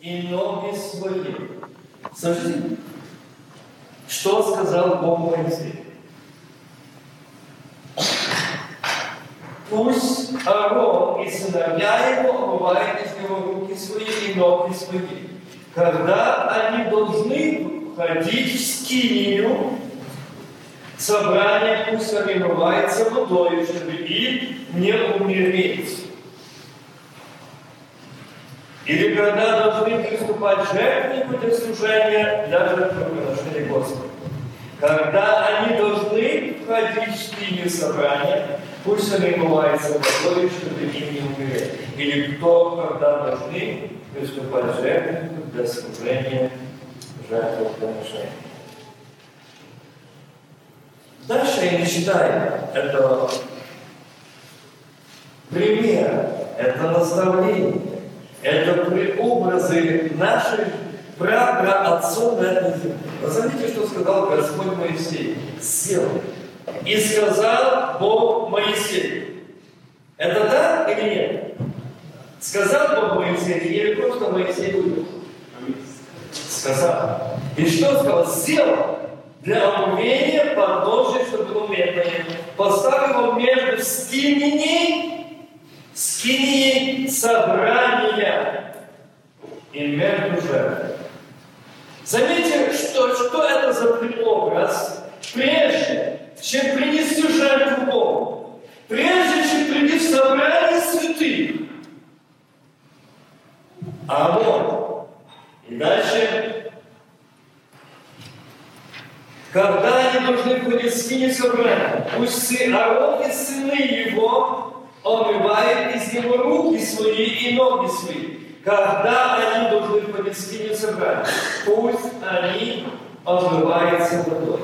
и ноги свои. Слушайте, что сказал Бог Моисею? Пусть Аарон и сыновья его омывают из него руки свои и ноги свои. Когда они должны ходить в скинию, собрание пусть омывается водой, чтобы им не умереть. Или когда должны приступать жертвеннику для служения для жертвоприношения Господа. Когда они должны входить в скинию собрания, пусть они умываются водой, чтобы им не умереть. Или кто, когда должны приступать жертвеннику для служения жертвоприношения. Дальше я не считаю это пример, это наставление, это образы наших отцов на этой земле. Заметите, что сказал Господь Моисей? Сел. И сказал Бог Моисею. Это так или нет? Сказал Бог Моисею или просто Моисей уйдет? Сказал. И что сказал? Сел для омовения подножия, чтобы медное. Поставил его между скиней, скиней собрания. И жертвой. Заметьте, что, что это за образ, прежде чем принести жертву Богу, прежде чем прийти в собрание святых, Амон. И дальше. Когда они должны были скинуть собрание, пусть Аарон и сыны его омывают из него руки свои и ноги свои. Когда они должны были скинуть собрание, пусть они омываются водой.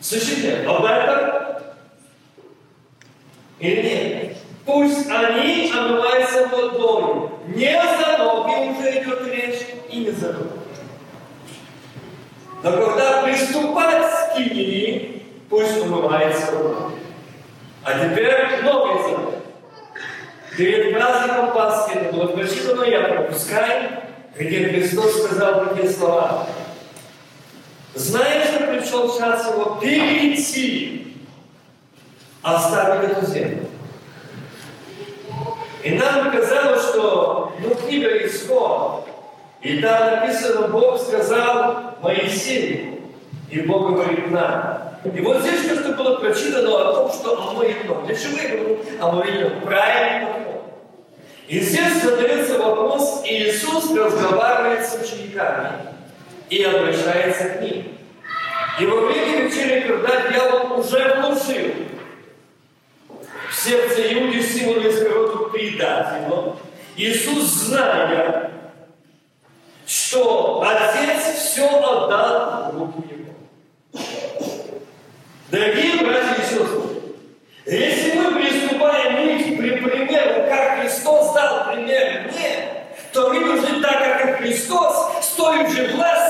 Слышите, об этом? Или нет? Пусть они омываются водой. Не за ноги уже идет речь, и не за руки. Но когда приступать к скинии, пусть умывается рука. А теперь новый завет. Перед праздником Пасхи, это было прочитано, я пропускаю, где Христос сказал такие слова. Знаешь, что пришел час его перейти, оставить эту землю. И нам казалось, что ну, книга Исход, и там написано, Бог сказал Моисею, и Бог говорит нам. И вот здесь то, что было прочитано о том, что омоет ног. Для чего я говорю омоет ног? Правильный подход. И здесь задается вопрос, и Иисус разговаривает с учениками и обращается к ним. И во время вечери, когда дьявол уже внушил в сердце Иуды символ Искороту предать его, Иисус, зная, что Отец все отдал в руки. Дорогие братья и сестры, если мы приступаем к примеру, как Христос дал пример мне, то мы должны так, как и Христос, с той же властью,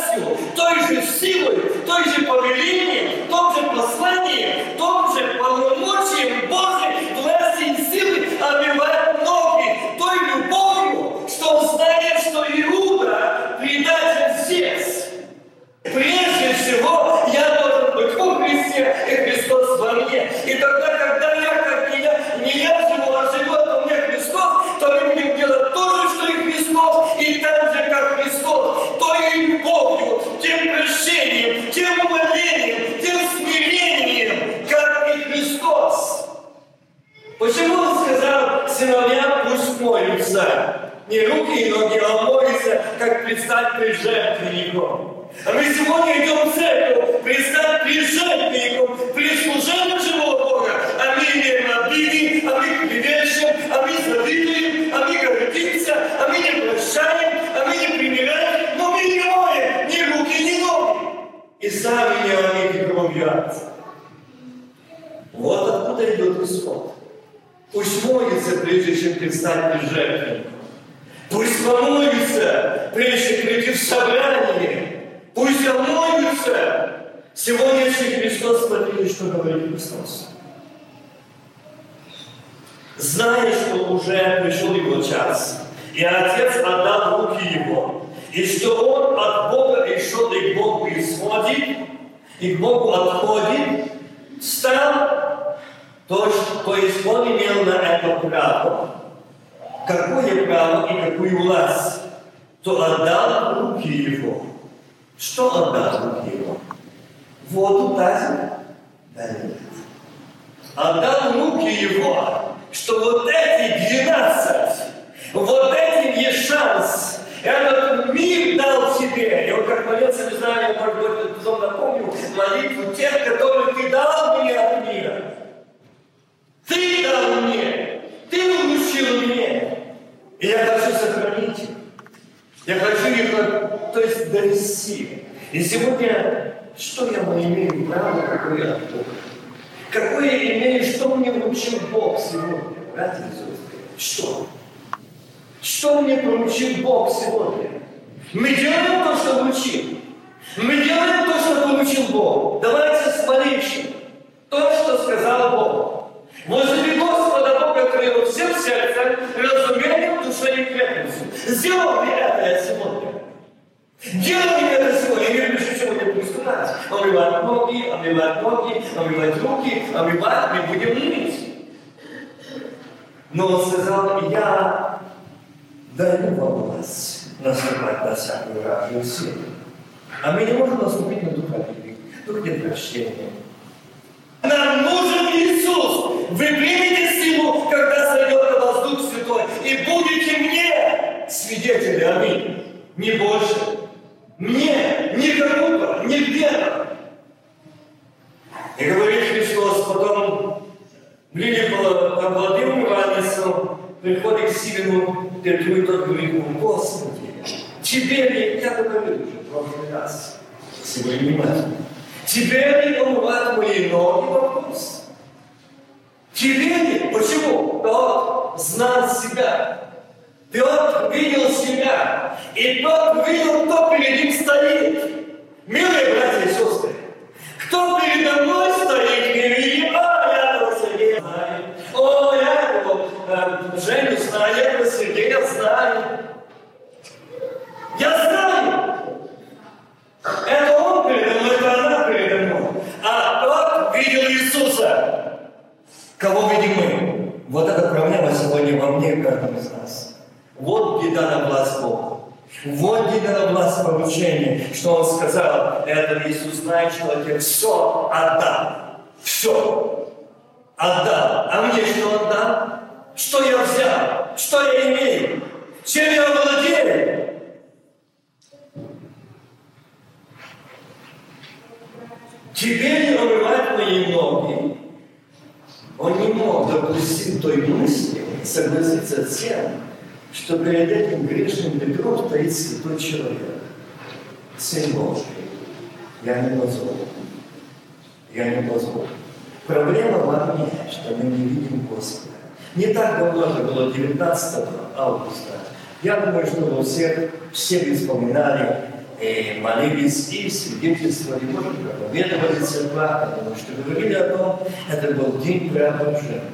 Не больше. Мне, не кому-то, не где-то. И говорит Христос, потом к Владимиру Ранису, приходит к Сивину Петру, и тот говорит ему, Господи, тебе ли, я говорил уже в прошлый раз, сегодня внимательно, тебе ли умывать мои ноги вопрос? Тебе ли? Почему? Тот знал себя. Петр видел себя. И Петр видел, кто перед ним стоит. Милые братья и сестры, кто передо мной стоит, не видим, а, я этого Сергея знаю. О, я этого э, Женю знаю, я этого Сергея знаю. Я знаю. Это он передо мной, это она передо мной. А тот видел Иисуса. Кого видим мы? Вот эта проблема сегодня во мне и каждом из нас. Вот беда на власть Бога. Вот беда на власть поручения, что Он сказал, это Иисус знает человек, все отдал. Все. Отдал. А мне что отдал? Что я взял? Что я имею? Чем я владею? Тебе не омывать мои ноги. Он не мог допустить той мысли, согласиться с тем, что перед этим грешным Петром стоит святой человек, Сын Божий. Я не позволю. Я не позволю. Проблема во мне, что мы не видим Господа. Не так давно, это было 19 августа. Я думаю, что вы все, все вспоминали и молились и свидетельствовали, может, проповедовали в церквах, потому что говорили о том, это был день преображения.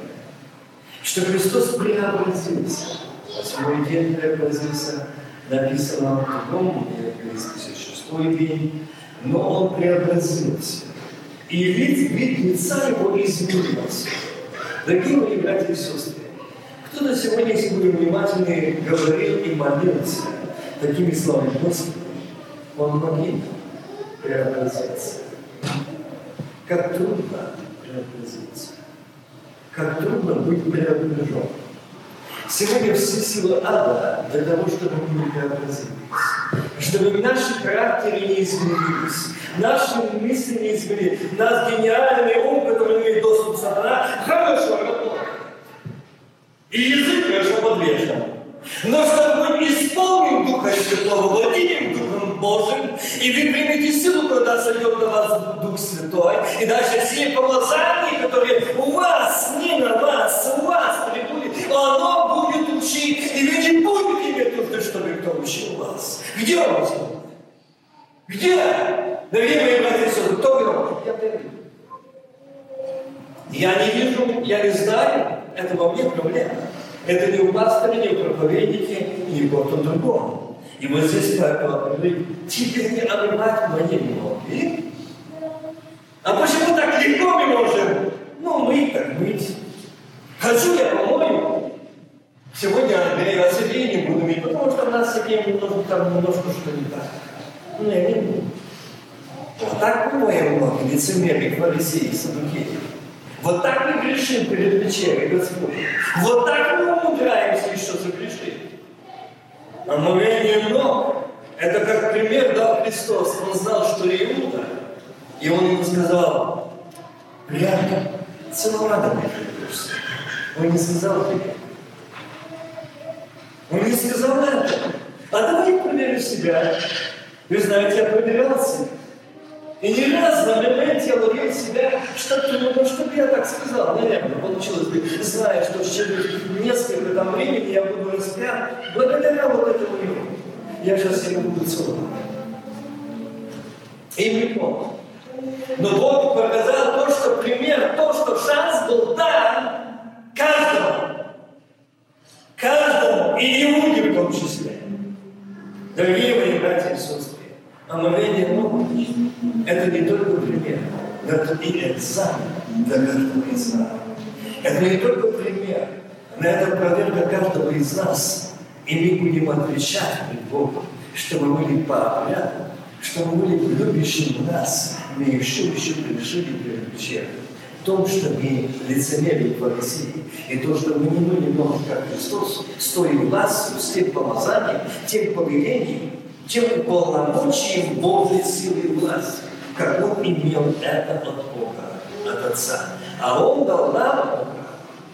Что Христос преобразился. Восьмой день преобразился, написано в другом, 56 день, но Он преобразился. И вид, вид лица Его изменился. Дорогие мои братья и сестры, кто-то сегодня, если будем внимательны, говорил и молился такими словами, Господи, он погиб преобразиться. Как трудно преобразиться. Как трудно быть преображенным. Сегодня все силы ада для того, чтобы мы не преобразились. Чтобы наши характеры не изменились, наши мысли не изменились, наш гениальный ум, который имеет доступ сатана, хорошо работает. И язык хорошо подвешен. Но чтобы мы исполним Духа Святого, владеем Духом Божьим, и вы примете силу, когда сойдет на вас Дух Святой, и даже все помазания, которые у вас, не на вас, у вас прибудет, оно будет учить, и вы не будете иметь нужды, чтобы кто учил вас. Где он сегодня? Где? Дорогие мои братья и кто говорит? Я не вижу, я не знаю, это во мне проблема. Это не у пастора, не у проповедника, не у кого-то другого. И вот здесь Павел говорит, тебе не омывать мои ноги. А почему так легко мы можем? Ну, мыть так мыть. Хочу я помою. Сегодня Андрей о себе не буду мыть, потому что у нас с таким немножко, там немножко что не так. Ну, я не буду. Вот так мы моем ноги, лицемерие, фарисеи, садукеи. Вот так мы грешим перед вечерой, Господь. Вот так мы умудряемся еще загрешить. Омовение ног – это как пример дал Христос. Он знал, что Иуда, и он ему сказал, меня придешься. Он не сказал. Он не сказал это. А давай проверю себя. Вы знаете, я проверялся. И не раз на моменте я ловил себя, что ты, ну, что я так сказал, наверное, получилось бы, зная, что через несколько там времени я буду распят, благодаря вот этому его. Я сейчас его буду целовать. И не помню. Но Бог показал то, что пример, то, что шанс был дан каждому. Каждому, и Иуде в том числе. Дорогие мои братья и сестры, омовение ног – это не только пример, но это и экзамен для каждого из нас. Это не только пример, но это проверка каждого из нас. И мы будем отвечать перед Богом, что мы были по обряду, что мы были любящим нас, мы еще еще пришли перед вечером. Том, что мы лицемерие фарисеи, и то, что мы не были много как Христос, с той властью, с тем помазанием, тем повелением, тем полномочием Божьей силы и власти, как Он имел это от Бога, от Отца. А Он дал нам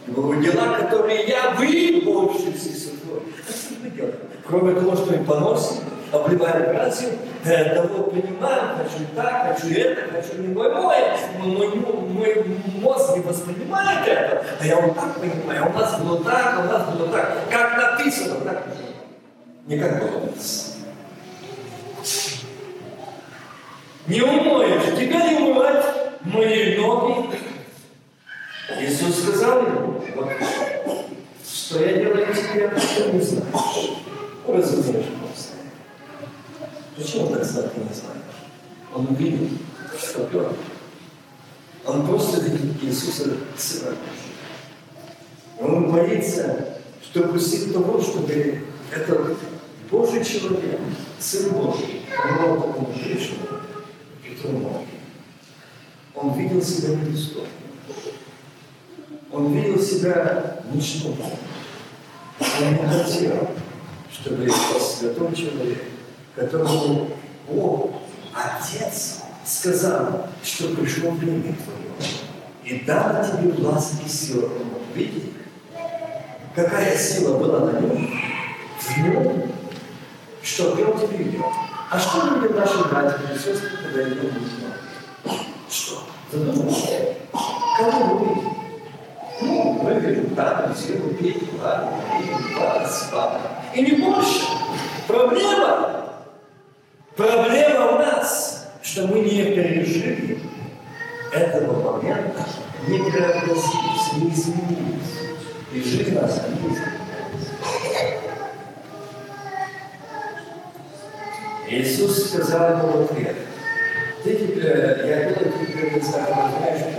Его дела, которые я, вы что мы делаем? Кроме того, что мы поносим, обливаем братьев, того принимаем, хочу так, хочу это, хочу не мой мой. Мой, мой мозг не воспринимает это, а я вот так понимаю, а у нас было так, а у нас было так. Как написано, так не как было написано. Не умоешь, тебя не умывать мои ноги. Иисус сказал ему, вот, что я делаю тебе, что не знаешь. Разумеешь. Почему так знать не знаешь? Он увидел, Петр, он просто видит Иисуса Сына Он боится, что после того, чтобы этот Божий человек, Сын Божий, он был такому грешному, Петру Он видел себя недостойным. Он видел себя ничтожным. Он не хотел, чтобы святой человек, которому Бог, Отец, сказал, что пришло время твое, и дал тебе власть и силу. Видите, какая сила была на нем? В нем, что Петр видел. А что любят наши братья и сестры, когда идут в Что? Задумайся. Кого мы видим? Ну, мы видим Тату, Силу, Петю, Ладу, Марию, Влада, Свата. И не больше. Проблема. Проблема у нас, что мы не пережили этого момента, не преобразились, не изменились. И жизнь нас не изменилась. Иисус сказал ему в ответ, ты теперь, я делаю тебе представление, знаешь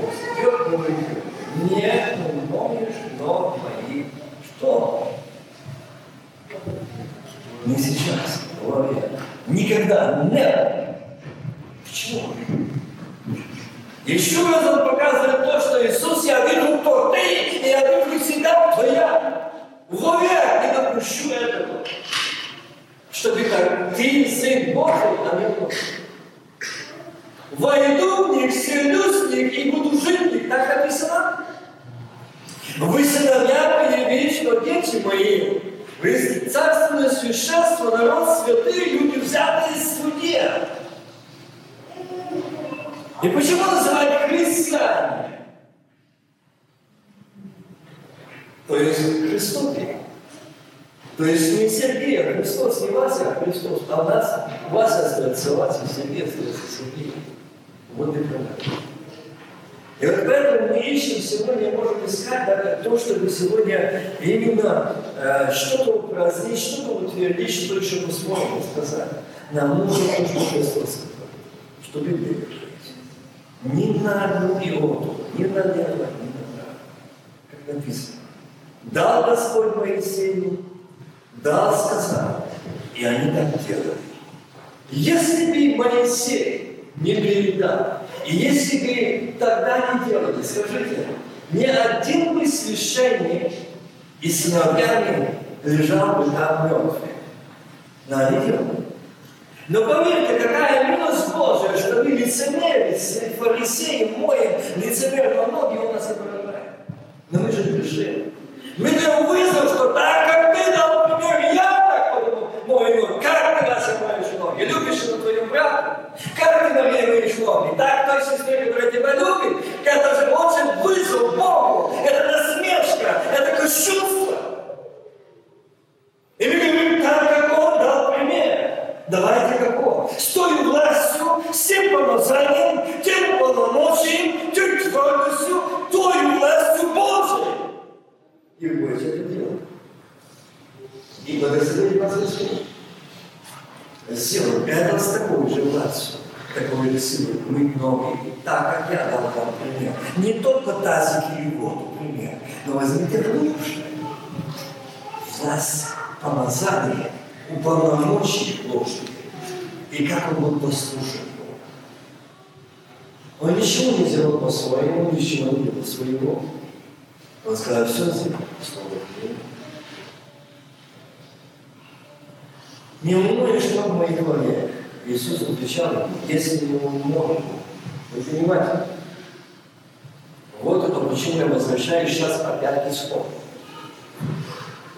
почему я возвращаюсь сейчас опять к исходу.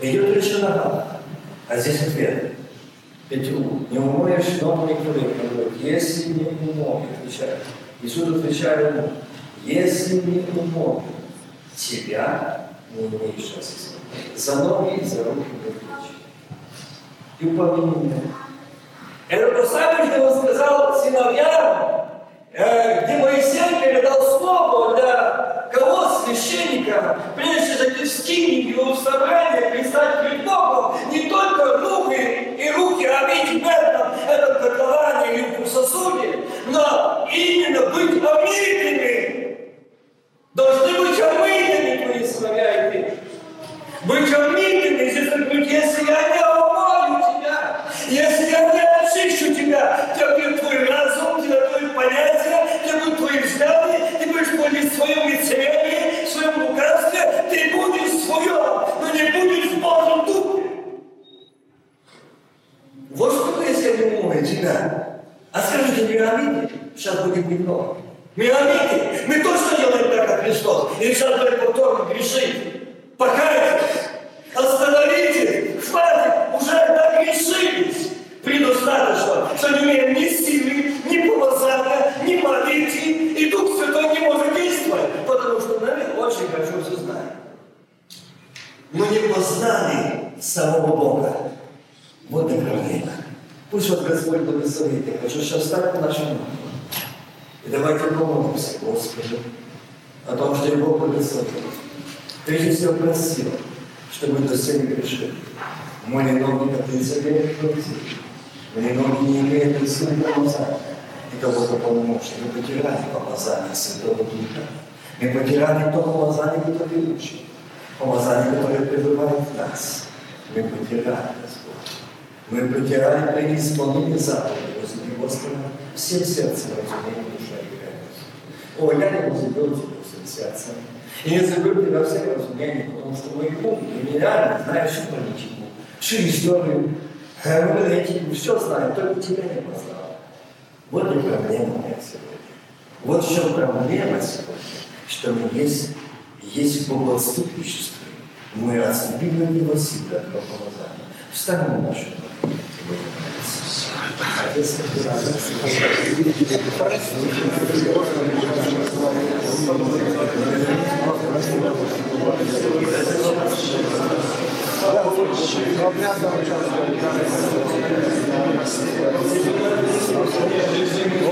Идет о ногах. А здесь ответ. Петру, не умоешь ног некоторых. Он говорит, если не умою, отвечает. Иисус отвечает ему, если не умою, тебя не имеешь осознания. За ноги и за руки не плечи. И упомяни меня. Это то самое, что он сказал сыновьям, где Моисей передал слово для кого священника, прежде чем в скинию, в собрание, предстать перед Богом, не только руки и руки омить в этом, этом котловане или в сосуде, но именно быть омитыми. Должны быть омитыми твои сыновья и. Быть здесь говорит, если я не омою тебя, если я не очищу тебя, тебя будут твои взгляды, ты будешь ходить в своем лицемерии, в своем лукавстве, ты будешь в своем, но не будешь в Божьем духе. Вот что если не умою тебя. А скажите, мы омиты? Сейчас будет немного. Мы омиты. Мы точно делаем так, как Христос. И сейчас будет повторно грешить. Покайтесь. Остановите. Хватит. Уже нагрешились. Предостаточно, что не имеем ни силы, ни помазания, ни молитвы, и Дух Святой не может действовать, потому что нами очень хорошо все знаем. Мы не познали самого Бога. Вот и проблема. Пусть вот Господь благословит. Я хочу сейчас стать на нашем ноги. И давайте помолимся Господу о том, что Его благословил. Прежде всего просил, чтобы до сегодня пришли. Мои ноги на принципе не имеют силы помазания. И того, кто полномочий. Мы потеряли помазание Святого Духа. Мы потеряли то помазание, которое учит. Помазание, которое пребывает в нас. Мы потеряли, Господь. Мы потеряли при исполнении заповедей возле Господа всем сердцем, разумением, душа и. О, я не возлюбил тебя всем сердцем. И не забыл тебя всем разумением, потому что мой Бог, и реально знаю всю политику, всю историю, политику, все знаю, только тебя не познал. Вот и проблема меня сегодня. Вот в чем проблема сегодня, что мы есть, есть богоотступничество. Мы отступили от него силы, от помазания. Встанем на нашу Вот Deus.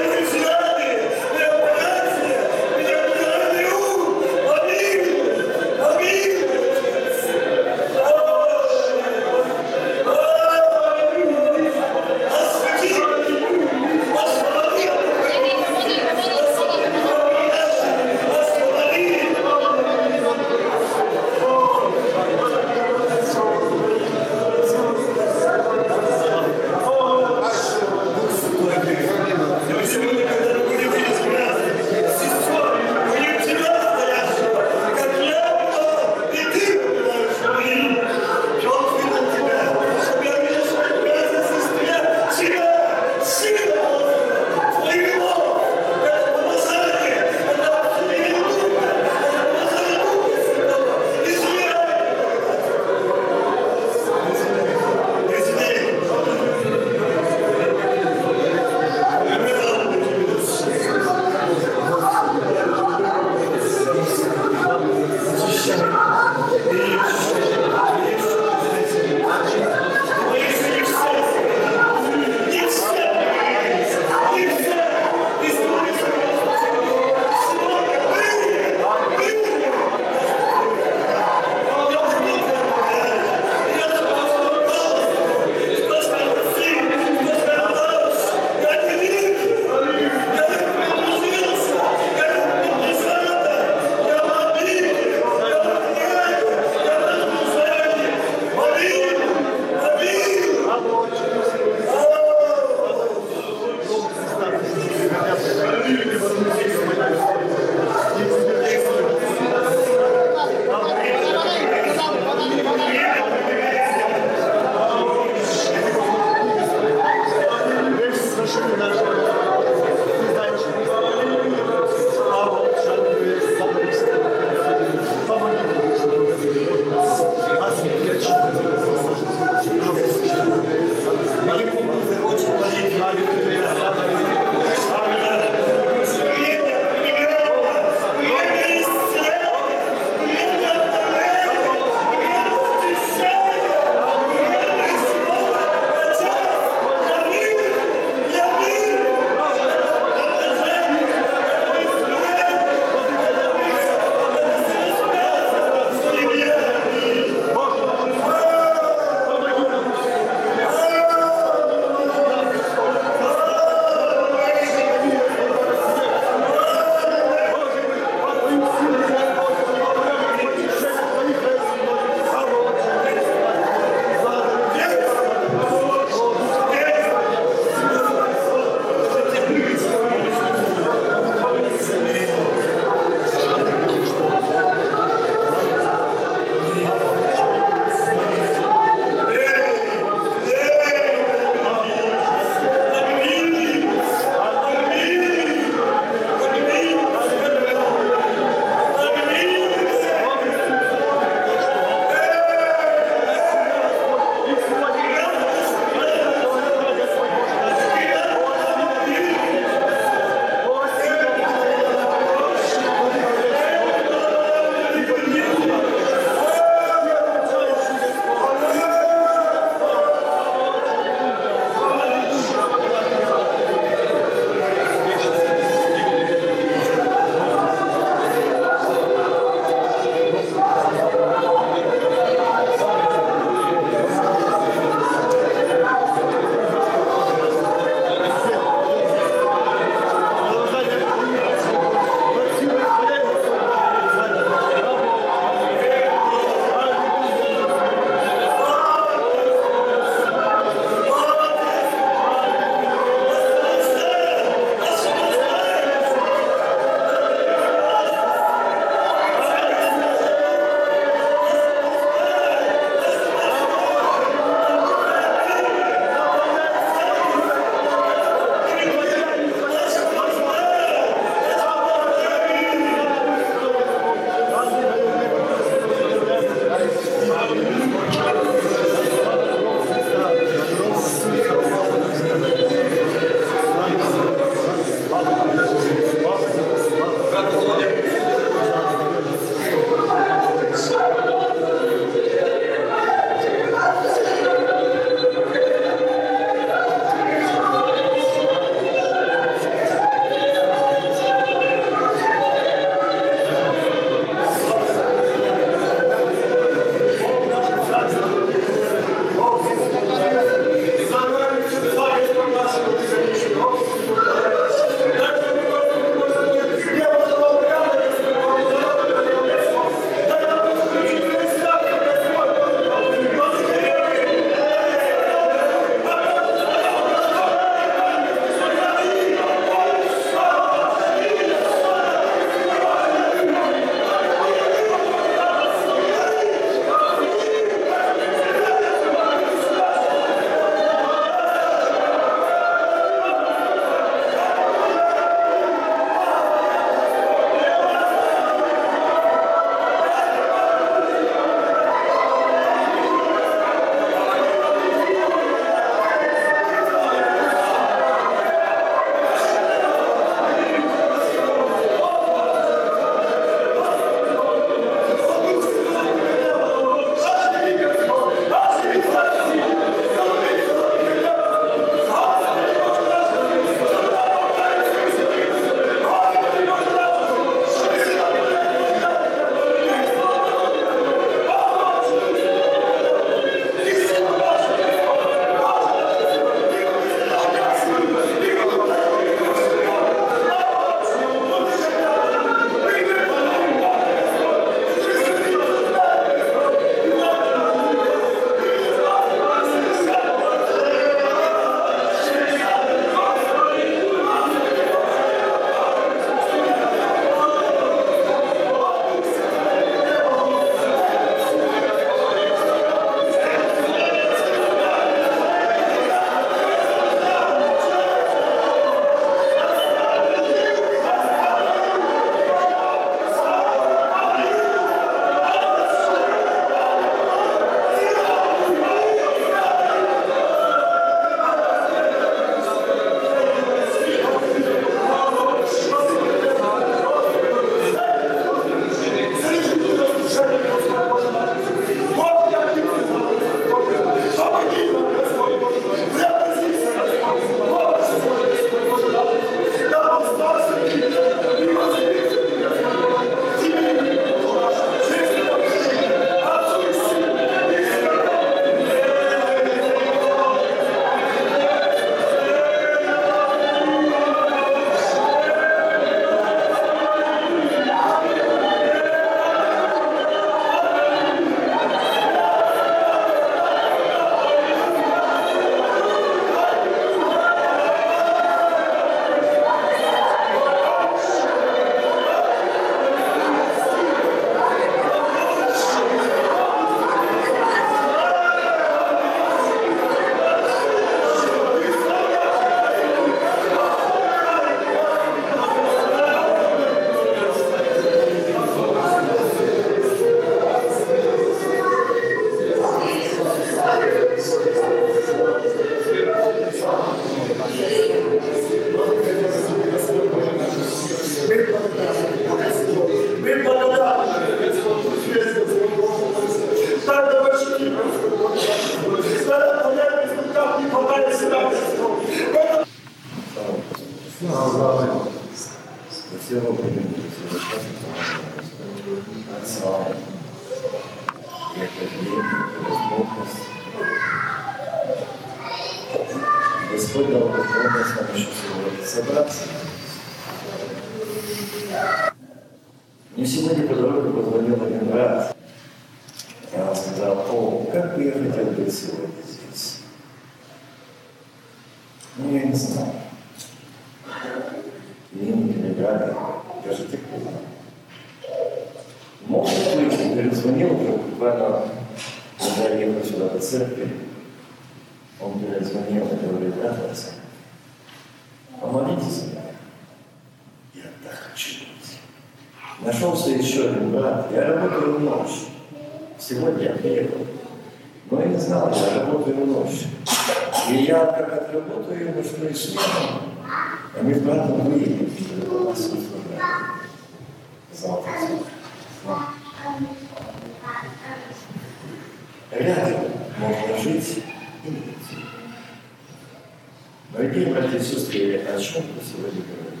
Дорогие братья и сестры, о чем мы сегодня говорим?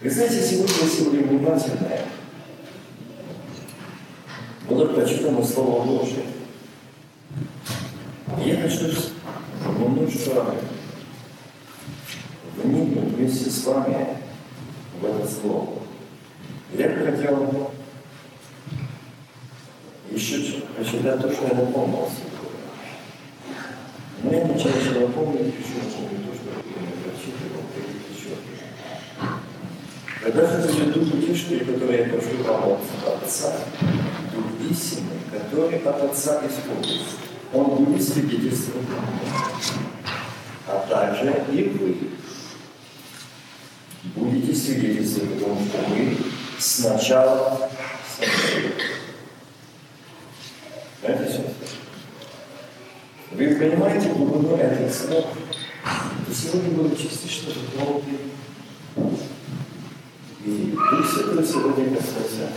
Вы знаете, сегодня, если вы внимательны, было прочитано Слово Божие. Я хочу немножко вникнуть вместе с вами в это Слово. Я бы хотел еще прочитать то, что я напомнил сегодня. Но я не чаще напомню, еще помню то, что я не прочитывал, еще. Когда же будет Дух Утешитель, который я прошу вам от Отца, Дух истины, который от Отца исполнится, Он будет свидетельствовать а также и вы будете свидетельствовать, потому что вы сначала смотрели. Знаете, сестры? Вы понимаете глубину этих слов? И сегодня было частично затронуты. И Дух Святой сегодня коснулся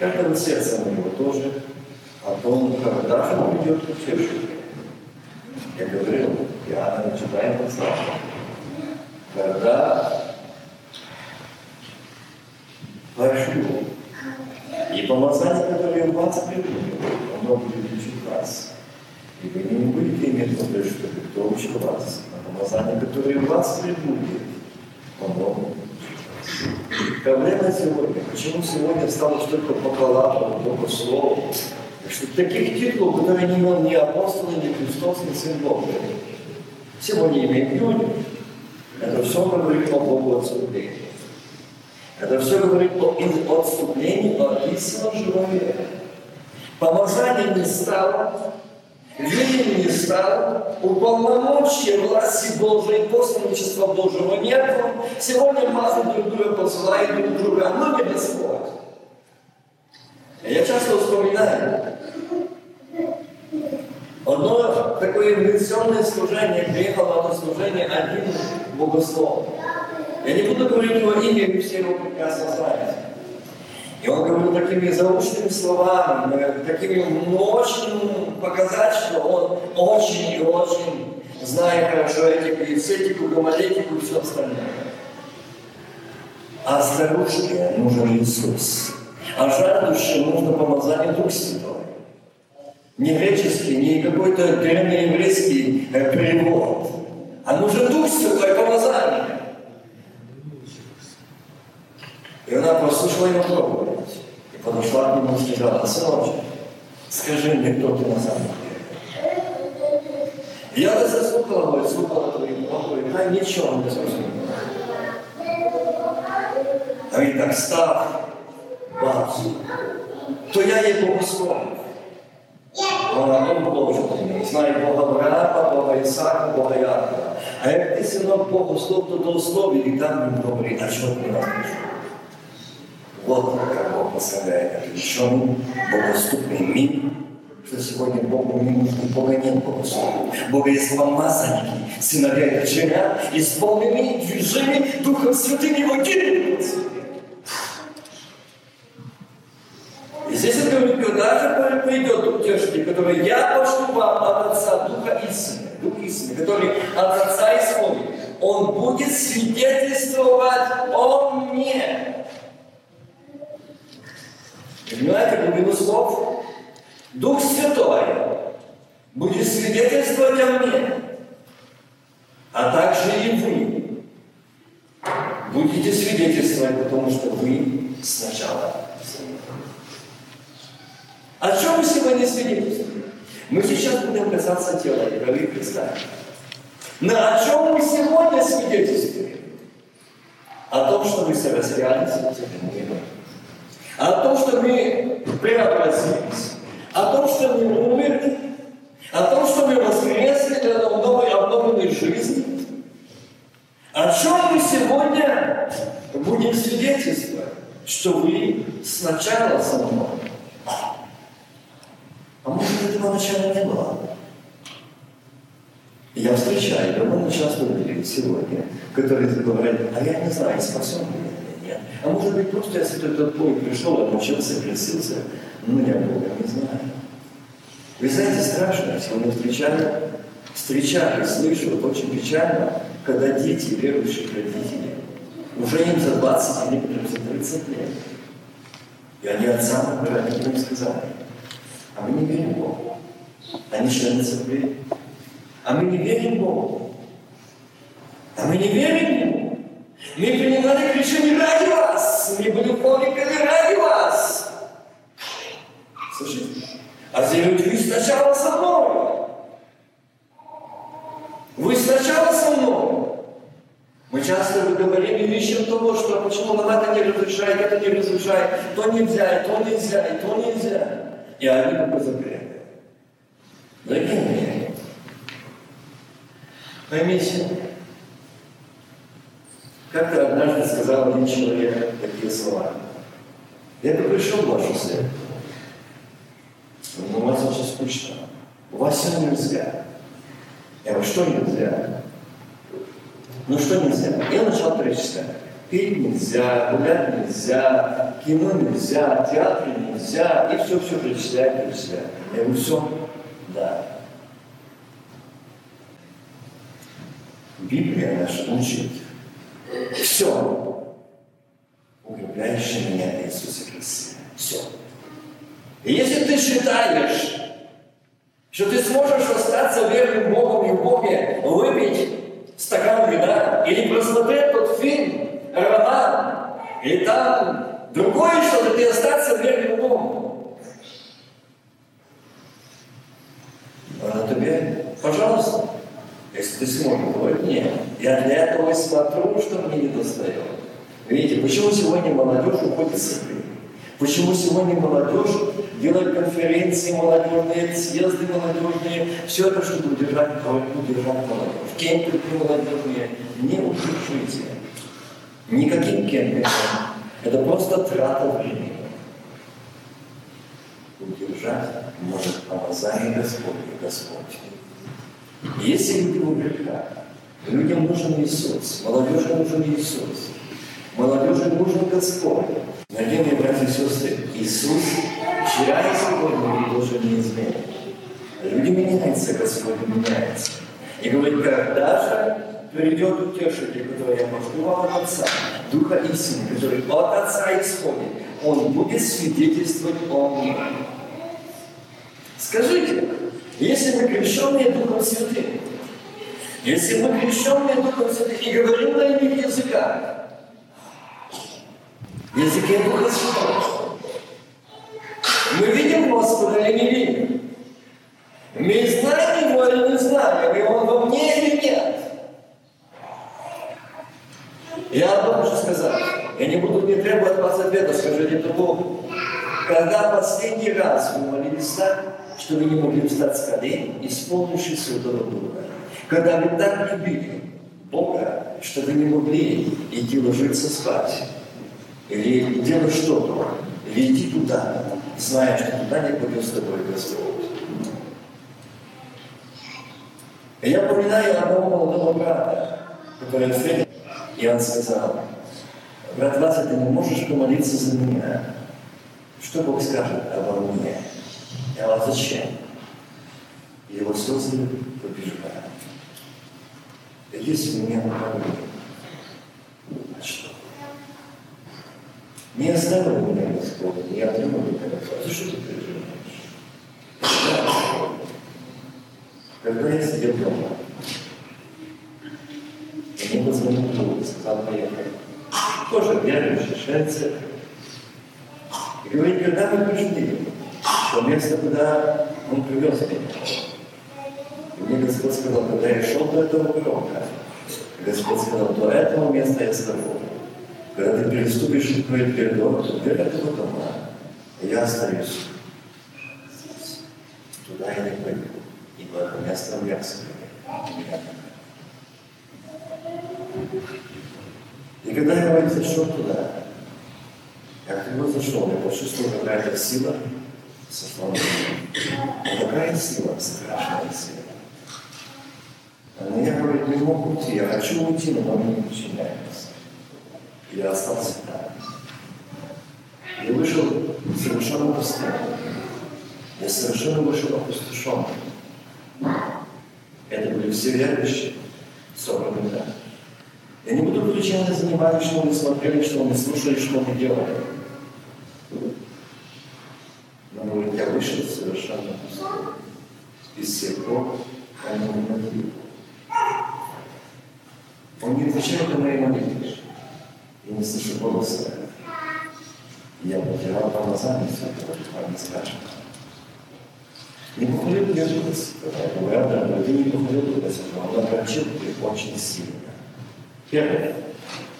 каждого сердца моего тоже о том, когда же придет утешитель. Я говорил, Иоанна читаем послание. Когда пошлю и помазание, которое в вас придумал, оно будет учить вас. И вы не будете иметь нужды, чтобы кто учил вас. А помазание, которое в вас оно будет Проблема сегодня, почему сегодня стало столько бакалавров, только слов, что таких титулов, которые не имел ни апостол, ни Христос, ни Сын Бога. Сегодня имеют люди. Это все говорит о Богу отступлении. Это все говорит о отступлении от истинного человека. Помазание не стало, веры не стало, уполномочия власти Божией, посланничества Божьего нет. Сегодня масса друг друга посылает друг друга, но не Господь. Я часто вспоминаю, одно такое инвестиционное служение, приехал на служение один богослов. Я не буду говорить его имя, вы все его прекрасно знаете. И он говорил такими заученными словами, такими очень показать, что он очень и очень знает хорошо этику, и эстетику, гомолетику и все остальное. А старушке нужен Иисус. А жаждущим нужно помазание Дух Святой. Не греческий, не какой-то древнееврейский э, перевод. А нужен Дух Святой, помазание. И она послушала его проповедь И подошла к нему и сказала, сыночек, скажи мне, кто ты на самом деле. И я вот заслухала, говорит, слухала твою проповедь, а ничего не зрозумела. А він так став, бачу, то я є богослов. Вона он Божий, знає Бога Авраама, Бога Ісака, Бога Якова. А як ти синок Богослов, то до основі і там він говорить, а що ти нас пішов? Вот как Бог поставляет отвлеченный, богоступный мир, что сегодня Богу не нужно, Бога нет богослова. Бога есть помазанники, сыновья и дочеря, исполненные движения Духом Святым Его делятся. И здесь это говорит, когда же придет утешитель, который я пошлю вам от Отца Духа истины, Дух истины, который от Отца исходит, он будет свидетельствовать о мне. Понимаете глубину слов? Дух Святой будет свидетельствовать о мне, а также и вы будете свидетельствовать, потому что вы сначала О чем мы сегодня свидетельствуем? Мы сейчас будем касаться тела и крови Христа. Но о чем мы сегодня свидетельствуем? О том, что мы соразрялись с этим миром. О том, что мы преобразились. О том, что мы умерли. О том, что мы воскресли для новой обновленной жизни. О чем мы сегодня будем свидетельствовать? Что вы сначала со мной. А может, этого начала не было? Я встречаю довольно часто людей сегодня, которые говорят, а я не знаю, ли я или нет. А может быть, просто я с этот бой пришел, обучился, крестился, но я Бога не знаю. Вы знаете, страшно, сегодня встречаю, встречали, слышу, вот очень печально, когда дети, верующих родителей, уже им за 20, а некоторым за 30 лет, и они отцам, родителям сказали, а мы не верим Богу. Они члены церкви. А мы не верим Богу. А мы не верим. Мы принимали крещение ради вас. Мы были поликами ради вас. Слушайте, а сделайте вы сначала со мной. Вы сначала со мной. Мы часто говорим и ищем того, что почему нам это не разрешает, это не разрешает, то нельзя, и то нельзя, и то нельзя. И они как бы закрыты. Дорогие мои, поймите, как-то однажды сказал один человек такие слова. Я пришел в вашу церковь, но у вас очень скучно. У вас все нельзя. Я говорю, что нельзя? Ну что нельзя? Я начал перечислять. Петь нельзя, гулять нельзя, кино нельзя, театр нельзя, и все-все перечисляю, перечисляю. Я говорю, все, да. Библия наша учит все, укрепляющее меня Иисуса Христа. Все. И если ты считаешь, что ты сможешь остаться верным Богом и в Боге, выпить стакан вина или просмотреть тот фильм, роман, или там другое что-то, ты остаться верным Богу. А на тебе, пожалуйста, если ты сможешь, говорит, нет, я для этого и смотрю, что мне не достает. Видите, почему сегодня молодежь уходит с игры? Почему сегодня молодежь делает конференции молодежные, съезды молодежные, все это, чтобы удержать, удержать молодежь. Кемпинги молодежные, не удержите. Никаким кемпингом. Это просто трата времени. Удержать может помазание Господь и Господь. Если люди в грехах, людям нужен Иисус, молодежи нужен Иисус, молодежи нужен Господь. Дорогие братья и сестры, Иисус вчера и сегодня тоже не изменен. Люди меняются, Господь меняется. И говорит, когда же придет утешитель, который я вам от Отца, Духа истины, который от Отца исходит, Он будет свидетельствовать о мне. Скажите, если мы крещенные Духом Святым, если мы крещенные Духом Святым и говорим на иных языках, языке Духа Святого, мы видим Господа или не видим? Мы знаем Его или не знаем, и Он во мне или нет? Я одно хочу сказать. Я не буду не требовать вас ответа, скажите это. Когда последний раз вы молились так, что вы не могли встать с колен, исполнившись Святого Духа. Когда вы так любили Бога, что вы не могли идти ложиться спать, или делать что-то, или идти туда, зная, что туда не пойдет с тобой Господь. Я поминаю одного молодого брата, который встретил, и он сказал, брат Вася, ты не можешь помолиться за меня. Что Бог скажет обо мне? А зачем? Его создали побеждать. Если меня направили, а что? Не оставил меня на школе, не отрывал меня на школе. Ты что ты переживаешь? Когда я сидел дома, мне позвонил друг, сказал, поехали. Тоже верующий, шельцы. И говорит, когда мы пришли, то место, куда он привез меня. И мне Господь сказал, когда я шел до этого порога, Господь сказал, до этого места я с тобой. Когда ты переступишь твой передок, то дверь этого дома, я остаюсь. Туда я не пойду, ибо это место мерзкое. И когда я зашел туда, как только зашел, я почувствовал какая-то сила на меня. Какая сила, страшная сила. Но я говорю, не мог уйти, я хочу уйти, но он не подчиняется. Я остался там. Я вышел совершенно пустым. Я совершенно вышел опустошенным. Это были все верующие, собранные там. Я не буду включать занимались, что мы смотрели, что мы слушали, что мы делали. Но говорит, я вышел совершенно. Из всех Бог, он не молитвы. Он не отвечает на мои молитвы. Я не слышу голоса. Я потерял помазание святого Духа, не скажем. Не похвалил я Духа Святого. Говорят, да, ты не похвалил Духа Святого. Он огорчил ты очень сильно. Первое.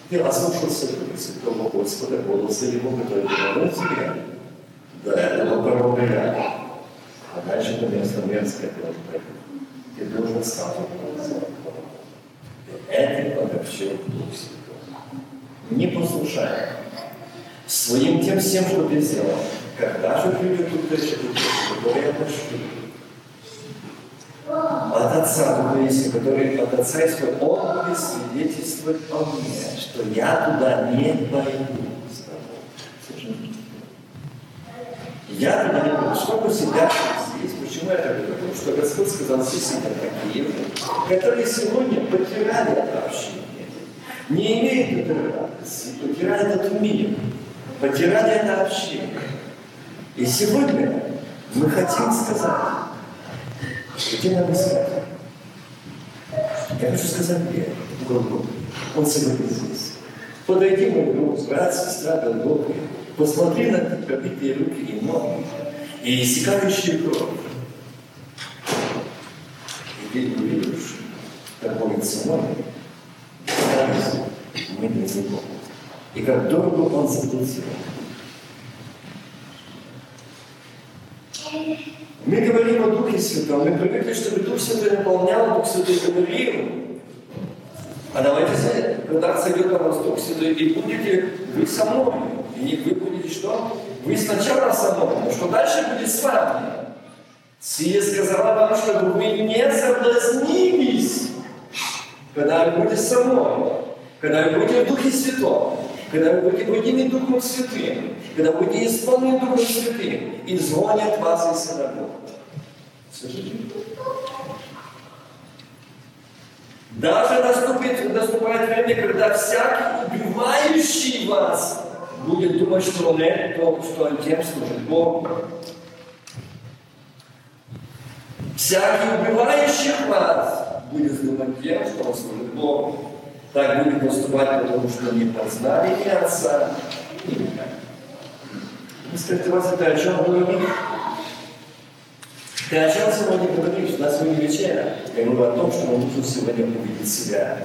Ты ослушался Святого Господа, голоса Его, который говорил тебе до этого рядом. А дальше это место мерзкое Ты должен стать Этим огорчил Дух Святой. Не послушай. Своим тем всем, что ты сделал. Когда же придет удача, который я пошлю? От Отца, есть, который от Отца исходит, Он будет свидетельствовать о мне, что я туда не пойду. Я туда не пойду. Сколько себя здесь? Почему я так говорю? Потому что Господь сказал, все сидят такие, которые сегодня потеряли это общение, не имеют этой радости, потеряли этот мир, потеряли это общение. И сегодня мы хотим сказать, где нам искать? Я хочу сказать где? В Голгофе. Он сегодня здесь. Подойди, мой друг, брат, сестра Голгофы, посмотри на пробитые руки и ноги, и иссякающие кровь. И ты увидишь, какой ценой мы для него. И как дорого он заплатил. Мы говорим о Духе Святом, мы привыкли, чтобы Дух Святой наполнял, Дух Святой говорил. А давайте, когда сойдет на вас Дух Святой, и будете вы со мной. И вы будете что? Вы сначала со мной, но что дальше будет с вами? Сия сказала вам, чтобы вы не соблазнились, когда вы будете со мной, когда вы будете в Духе Святом, когда вы будете водимы Духом Святым, когда вы будете исполнены Духом Святым, и звонят вас из синагог. Слышите? Даже наступит, наступает время, когда всякий убивающий вас будет думать, что он это, то, что он тем служит Богу. Всякий убивающий вас будет думать тем, что он служит Богу. Так будет наступать, потому что не познали ни Отца, ни меня. Вы вас это о чем говорит? Ты о чем сегодня говоришь? У нас сегодня вечеря. Я говорю о том, что мы нужно сегодня увидеть себя.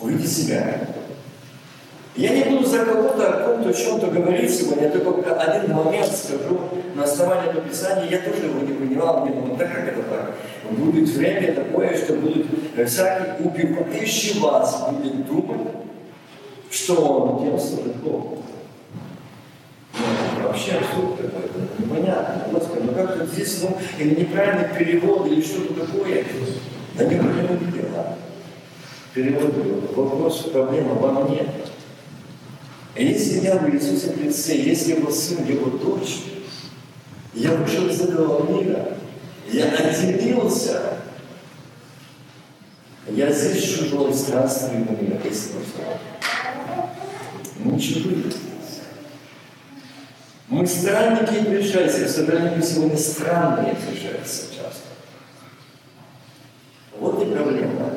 Увидеть себя. Я не буду за кого-то о ком-то, о чем-то говорить сегодня, я только один момент скажу на основании этого Писания, я тоже его не понимал, мне думал, да как это так? Будет время такое, что будут всякий убивающий вас будет думать, что он тем служит Богу. Ну, вообще абсурд какой-то, непонятно. Господи, ну как тут здесь, ну, или неправильный перевод, или что-то такое. Да не проблема дела. Перевод, вопрос, проблема во мне. А если я в Иисусе Христе, если его сын, его дочь, я вышел из этого мира, я отделился, я здесь чужой странствую на мир, если Мы чужие. Мы странники и пришельцы. В собрании сегодня странные пришельцы часто. Вот и проблема.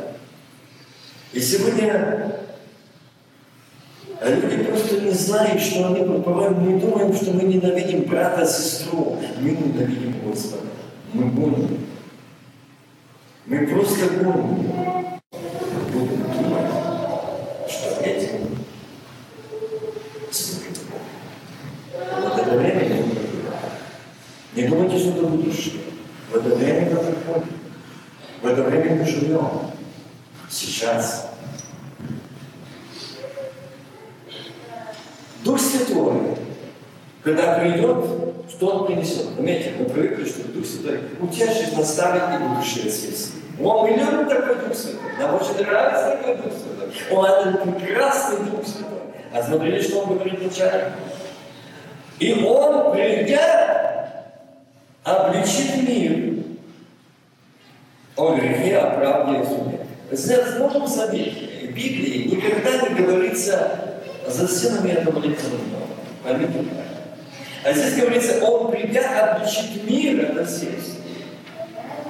И сегодня люди знают, что они порой мы думаем, что мы ненавидим брата, сестру. Мы ненавидим Господа. Мы гоним. Мы просто гоним. Будем думать, что этим служит Бог. В это время не Не думайте, что это будущее. В это время это приходит. В это время мы живем. Сейчас. Дух Святой, когда придет, что Он принесет? Заметьте, мы привыкли, что Дух Святой утешит, наставит и будущее свести. Он мы любим такой Дух Святой. Нам очень нравится такой Дух Святой. Он это прекрасный Дух Святой. А смотрели, что Он говорит вначале? И Он, придя, обличит мир о грехе, о правде и суде. Знаете, можем заметить, в Библии никогда не говорится за сынами этого лица Поймите А здесь говорится, он придя обличит мир, это здесь.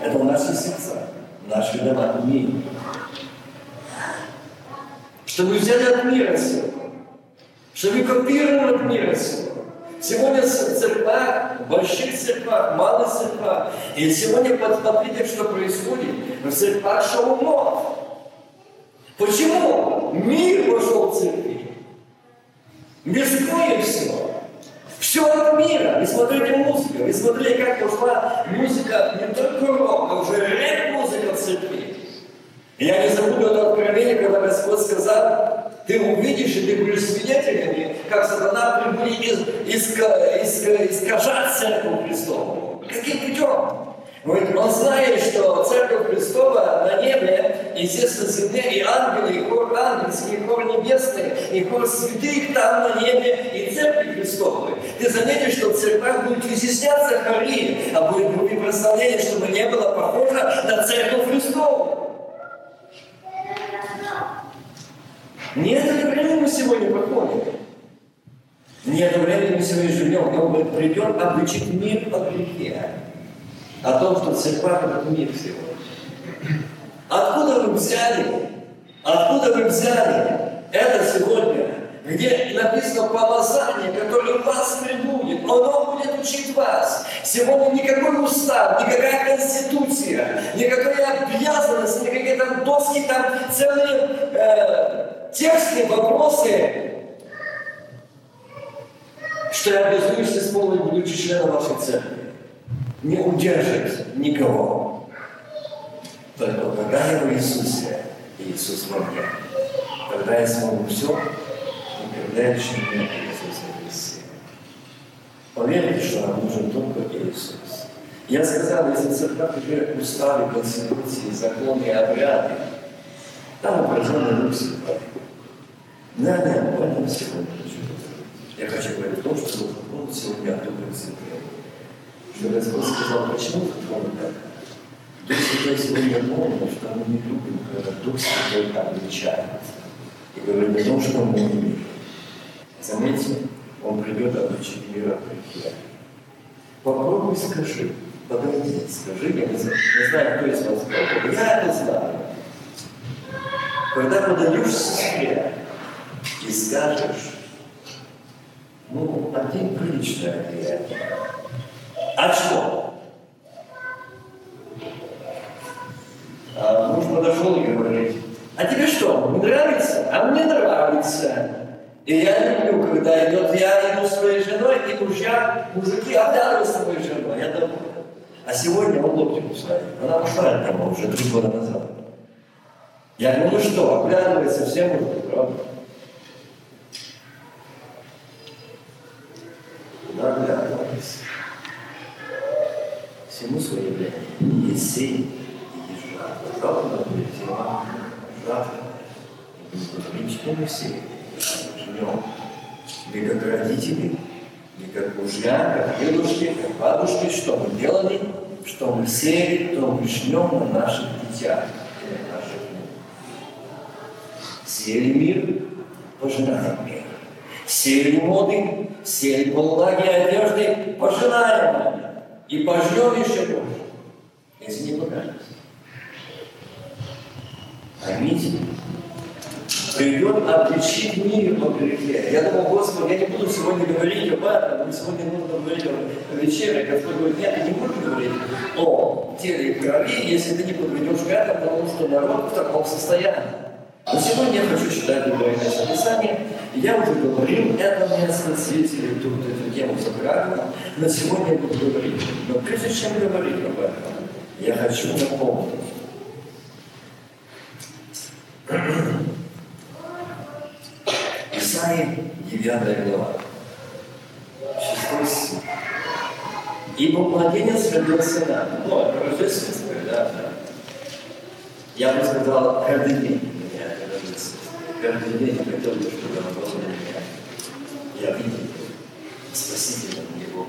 Это есть сердца, наши дома, мир. Чтобы взяли от мира силу. Чтобы копировали от мира силу. Сегодня в церквах, в больших церквах, малых церквах. И сегодня посмотрите, что происходит в церквах шаумов. Почему? Мир вошел в церкви. Мирское все. Все от мира. Вы смотрите музыку. Вы смотрели, как ушла музыка, не только рок, а уже рэп-музыка в церкви. Я не забуду это откровение, когда Господь сказал, ты увидишь, и ты будешь свидетелями, как сатана будет из, из, из, искажать церковь Христову. Каким путем? Он знает, что Церковь Христова на небе, естественно, земле, и ангелы, и хор ангельский, и хор небесный, и хор святых там на небе, и Церковь Христовой. Ты заметишь, что в церквах будет изъясняться хори, а будет группе прославления, чтобы не было похоже на Церковь Христову. Не это время мы сегодня проходим. Не это время мы сегодня живем. Он придет обучить мир от грехе о том, что церковь – это мир всего. Откуда вы взяли? Откуда вы взяли это сегодня? Где написано помазание, которое вас прибудет, оно будет учить вас. Сегодня никакой устав, никакая конституция, никакая обязанность, никакие там доски, там целые э, тексты, вопросы, что я обязуюсь исполнить, будучи членом вашей церкви не удержит никого. Только когда я в Иисусе, Иисус во мне, тогда я смогу все, управляющий меня Иисуса Христа. Поверьте, что нам нужен только Иисус. Я сказал, если церковь уже уставы, конституции, законы, обряды, там Святой. Да, да, в этом сегодня Я хочу говорить о том, что Дух сегодня Дух Святой. Господь сказал, почему ты тронут так? Дух Святой сегодня помнит, что мы не любим, когда Дух Святой обличает. И говорит о том, что мы не любим. Заметьте, Он придет обличить мир от греха. Попробуй скажи, подойди, скажи, я не знаю, кто из вас пробовал, я это знаю. Когда подойдешь сестре и скажешь, ну, один приличный ответ, а что? А муж подошел и говорит, а тебе что, не нравится? А мне нравится. И я люблю, когда идет, я иду своей женой, и мужья, мужики обдавливают с своей женой. Я думаю, а сегодня он локти кусает. Она ушла от него уже три года назад. Я говорю, ну что, оглядывается все мужики, правда? Куда оглядывались? Всему свое время. Есть сей и жатва. Жатва будет тема, жатва. Ничего не все. Жнем. Мы как родители, мы как мужья, как дедушки, как бабушки, что мы делали, что мы сеяли, то мы жнем на наших детях и на наших. Сеяли мир, пожинаем мир. Сеяли моды, сеяли полулаги одежды, пожинаем и пожнем еще больше, если не покажется. Аминь придет обличить мир по грехе. Я думал, Господи, я не буду сегодня говорить об этом, мы сегодня нужно говорить о вечере. Господь говорит, нет, ты не будешь говорить о теле и крови, если ты не подведешь к этому, потому что народ в таком состоянии. Но сегодня я хочу читать другое место Писания. Я уже говорил это место свидетелей, тут эту тему затрагивал, но сегодня я буду говорить. Но прежде чем говорить об этом, я хочу напомнить. Исаии 9 глава. 6 стих. Ибо младенец родился нам. Ну, это рождественское, да, да. Я бы сказал, родился. Каждый день хотел бы, чтобы он был на меня. Я видел Спасителем Его,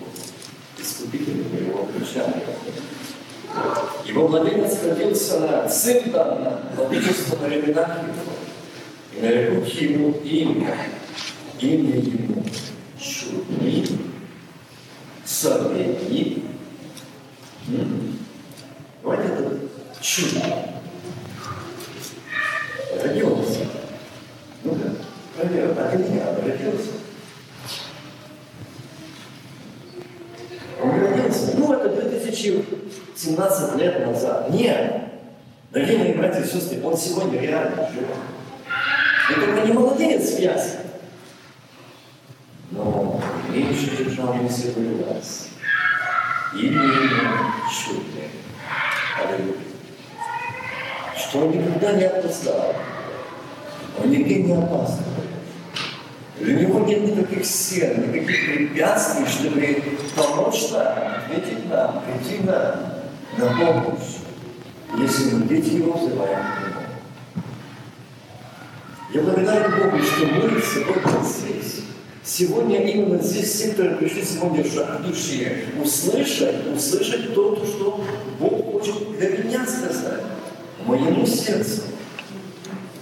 Искупителем Его ключа. Его младенец родился сын дан нам, владычество на временах Его нарекут ему имя, имя ему чудный, советник. Вот это чудо. Родился. Ну-ка, а ты меня родился. Он родился, ну, это 2017 лет назад. Нет. Дорогие мои братья и сестры, он сегодня реально живет. Это не младенец в яслях. Но меньше держался в вас. Именно чудное. Аллилуйя. Что он никогда не опоздал. Он нигде не опаздывает. Для него нет никаких стен, никаких препятствий, чтобы помочь нам, ответить нам, прийти нам на помощь, если мы дети его взываем я благодарю Богу, что мы сегодня здесь. Сегодня именно здесь все, которые пришли сегодня в душе, услышать, услышать то, что Бог хочет для меня сказать, моему сердцу.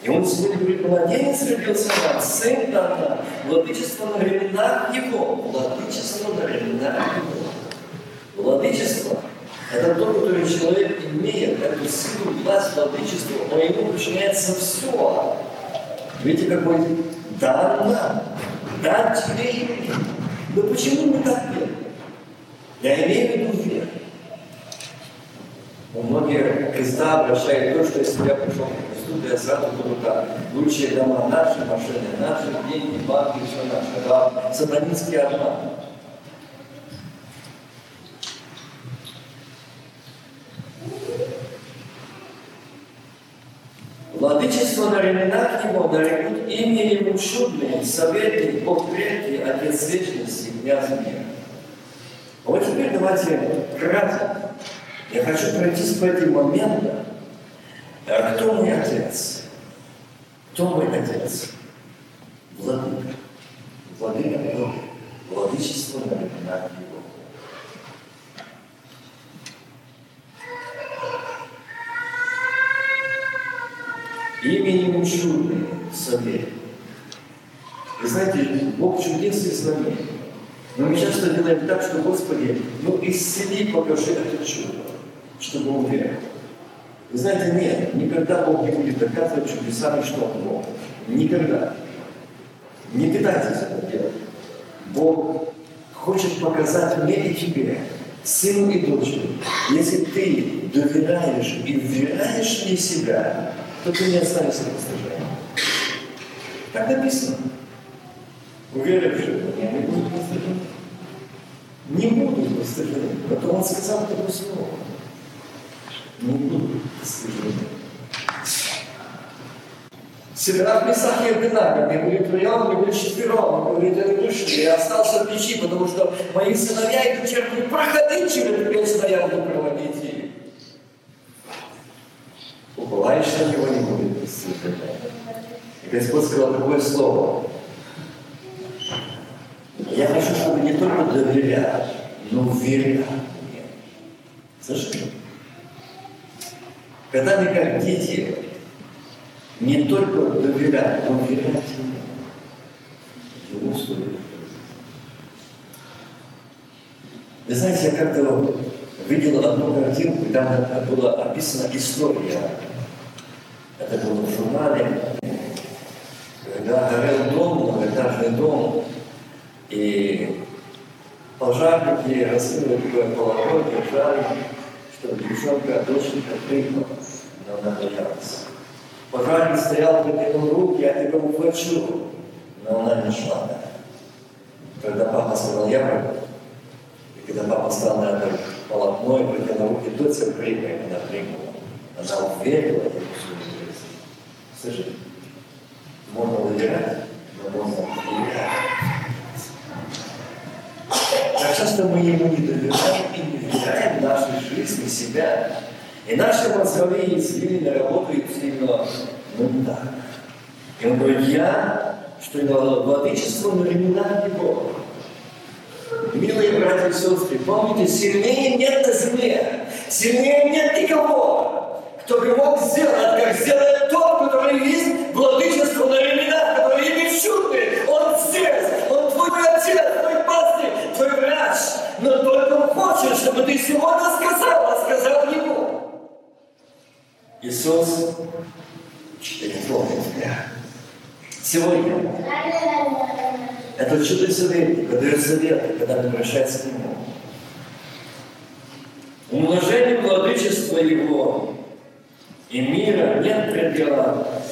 И он сегодня говорит, младенец родился нам, сын дан нам, владычество на временах его, владычество на временах его. Владычество – это то, которое человек имеет, эту силу, власть, владычество, но ему подчиняется все. Видите, какой дар нам, дар тебе и мне. Но почему мы так делаем? Я имею в виду веру. У многих Христа обращает то, что если я пришел к Христу, то я сразу буду так. Лучшие дома наши, машины наши, деньги, банки, все наше. Да, сатанинский обман. Владычество на временах его нарекут имя ему чудный, советник, Бог крепкий, Отец вечности, князь мира. Вот теперь давайте кратко. Я хочу пройтись по этим моментам. А кто мой отец? Кто мой отец? Владыка. Владыка Бога. Владычество на временах его. Именем чудный совет. Вы знаете, Бог чудес и знамений. Но мы часто делаем так, что, Господи, ну исцели, покажи это чудо, чтобы он верил. Вы знаете, нет, никогда Бог не будет доказывать чудесами, что Он Бог. Никогда. Не пытайтесь это делать. Бог хочет показать мне и тебе, сыну и дочери, если ты доверяешь и вверяешь мне себя, то ты не останешься без служения. Так написано. Уверовавшие меня не будут постыжены. Не будут постыжены. Потом он сказал такое слово. Не будут постыжены. Сидорах Месах и Абинага, мы были втроем, мы были четвером, мы были это вышли, я остался в печи, потому что мои сыновья и дочери были проходить через это, я буду проводить на него не будет. И Господь сказал такое слово. Я хочу, чтобы не только доверять, но мне. Слышите? Когда мы как дети не только доверяем, но верять. Ему условиях. Вы знаете, я как-то видел одну картинку, там была описана история. Это было в журнале, когда горел дом, многоэтажный дом, и пожарники раскрыли такое полотно, держали, чтобы девчонка, доченька прыгнула, но она боялась. Пожарник стоял, протянул руки, я тебя ухвачу, но она не шла. Когда папа сказал, я и когда папа стал на это полотно и протянул руки, дочь прыгает, она прыгнула. Она уверила ему свою жизнь. Слышите? Можно доверять, но можно доверять. Как часто мы ему не доверяем и не доверяем нашей жизни, себя. И наши мозговые извилины работают именно ну так. И он говорит, я, что и владычество на времена его. Милые братья и сестры, помните, сильнее нет на земле, сильнее нет никого, кто бы мог сделать, как сделает тот, который есть владычество на времена, который имеет чудный. Он здесь, он твой отец, твой пастырь, твой врач. Но только он хочет, чтобы ты сегодня сказал, а сказал ему. Иисус это трогает меня. Сегодня это чудо совет, когда завет, когда мы обращаемся к Нему. Умножение владычества Его и мира нет предела.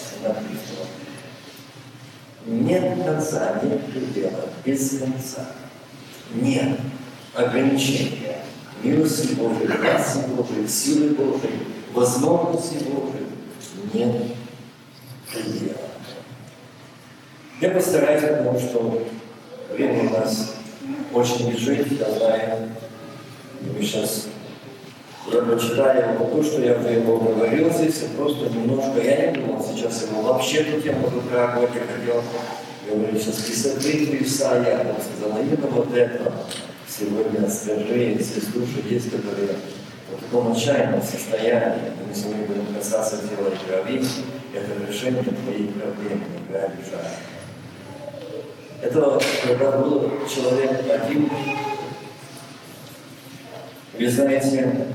Нет конца, нет предела, без конца. Нет ограничения милости Божией, власти Божией, силы Божией, возможности Божией. Нет предела. Я постараюсь, потому что время у нас очень бежит, я знаю. Мы сейчас я прочитаю то, что я уже его говорил здесь, просто немножко, я не думал сейчас его вообще эту тему затрагивать, я хотел говорить сейчас присоединить Исаия, он сказал, именно вот это сегодня скажи, все души есть, которые в таком отчаянном состоянии, мы сегодня будем касаться тела и крови, это решение твоих проблем, не обижая. Это когда был человек один, вы знаете,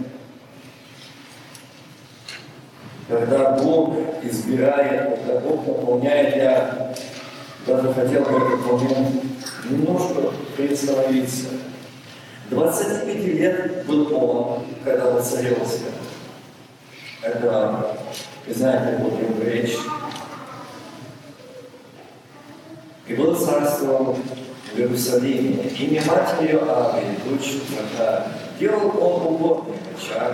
когда Бог избирает, когда Бог наполняет, я даже хотел бы этот момент немножко приостановиться. 25 лет был он, когда воцарился. Это, вы знаете, вот его речь. И был царством в Иерусалиме. Имя мать ее Ави, дочь Захар. Делал он угодный в очах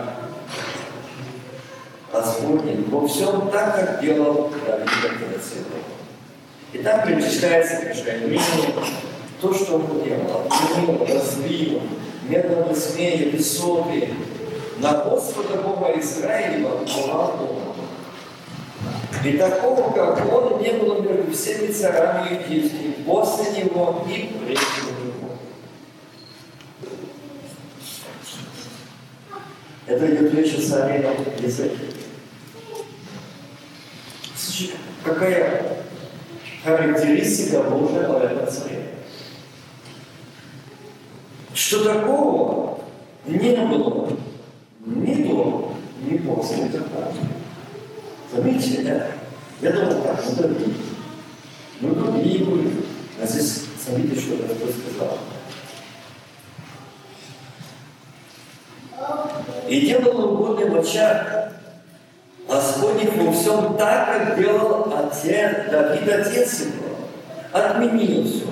Господний во всем так, как делал Давид Царь. И так перечисляется решение то, что он делал, обвинил, разлил, медленно смея, высокий, на Господа Бога Израилева уповал он. И такого, как он, не было между всеми царами иудейскими, после него и прежде него. Это идет речь о царе языке. Какая характеристика Божия в этом царе? Что такого не было ни до, ни после такого. Заметьте, да? Я думал, так, ну другие. Ну другие были. А здесь смотрите, что Господь сказал. И делал угодный в очах Господних во всем так, как делал отец, Давид, отец его. Отменил все.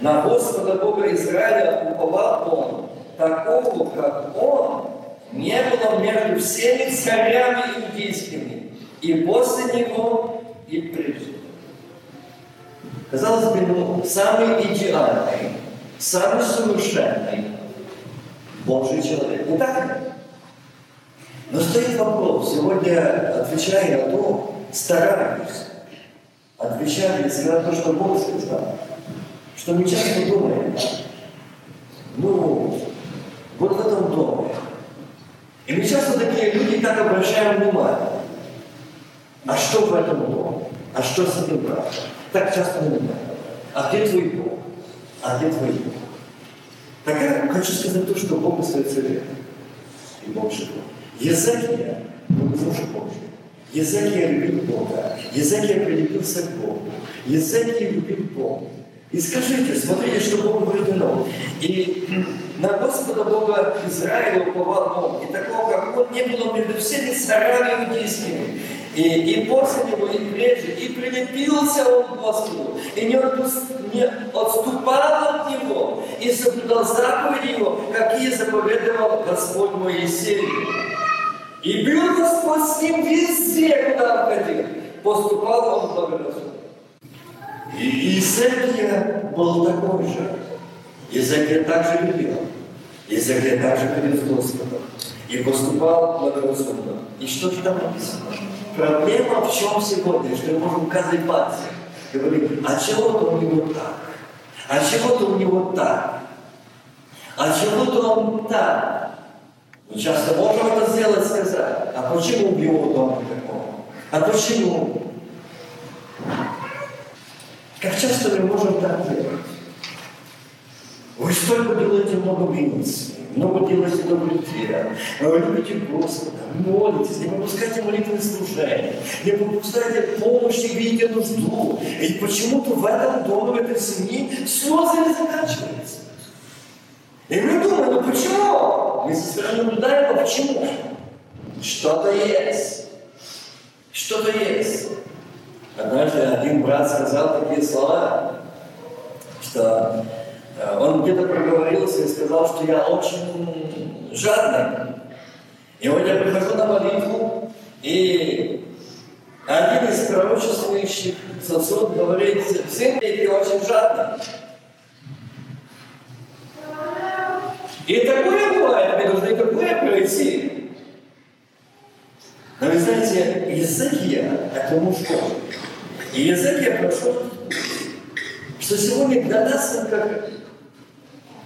На Господа Бога Израиля уповал он. Такого, как он, не было между всеми царями иудейскими. И после него, и прежде. Казалось бы, ну, самый идеальный, самый совершенный Божий человек. Не так ли? Но стоит вопрос, сегодня, отвечая на то, стараюсь, отвечая на то, что Бог сказал, что мы часто думаем, ну, вот в этом доме. И мы часто такие люди так обращаем внимание. А что в этом доме? А что с этим братом? Так часто мы думаем. А где твой Бог? а где твои? Так я хочу сказать то, что Бог остается верным. И Бог живой. Язык Бог тоже Божий. Язык я любил Бога. Язык я прилепился к Богу. Язык я любил Бога. И скажите, смотрите, что Богу вредено. И на Господа Бога Израиля уповал Бог. И такого, как Он, не было между всеми царями иудейскими. И, и после него, и прежде, и прилепился он к Господу, и не, не отступал от него, и соблюдал заповеди его, какие заповедовал Господь Моисею. И был Господь с ним везде, куда он ходил. Поступал он благоразумно. И Изекия был такой же. Изекия также любил. Изекия также ходил с. И поступал благоразумно. И что же там написано? Проблема в чем сегодня, что мы можем пальцем. Говорим, а чего-то у него так, а чего-то у него так, а чего-то он так. Мы часто можем это сделать, сказать, а почему в его доме такого? А почему? Как часто мы можем так делать? Вы столько делаете много минус, много делаете добрых дел, любите Господа, молитесь, не пропускайте молитвенное служение, не пропускайте помощи, видите нужду. И почему-то в этом доме, в этой семье слезы не заканчиваются. И мы думаем, ну почему? Мы со стороны наблюдаем, а почему? Что-то есть. Что-то есть. Однажды один брат сказал такие слова, что он где-то проговорился и сказал, что я очень жадный. И вот я прихожу на молитву, и один из пророчествующих сосуд говорит, сын ты очень жадный. И такое бывает, мы должны такое пройти. Но вы знаете, Иезекия – это муж Божий. И Иезекия прошел, что сегодня для нас, как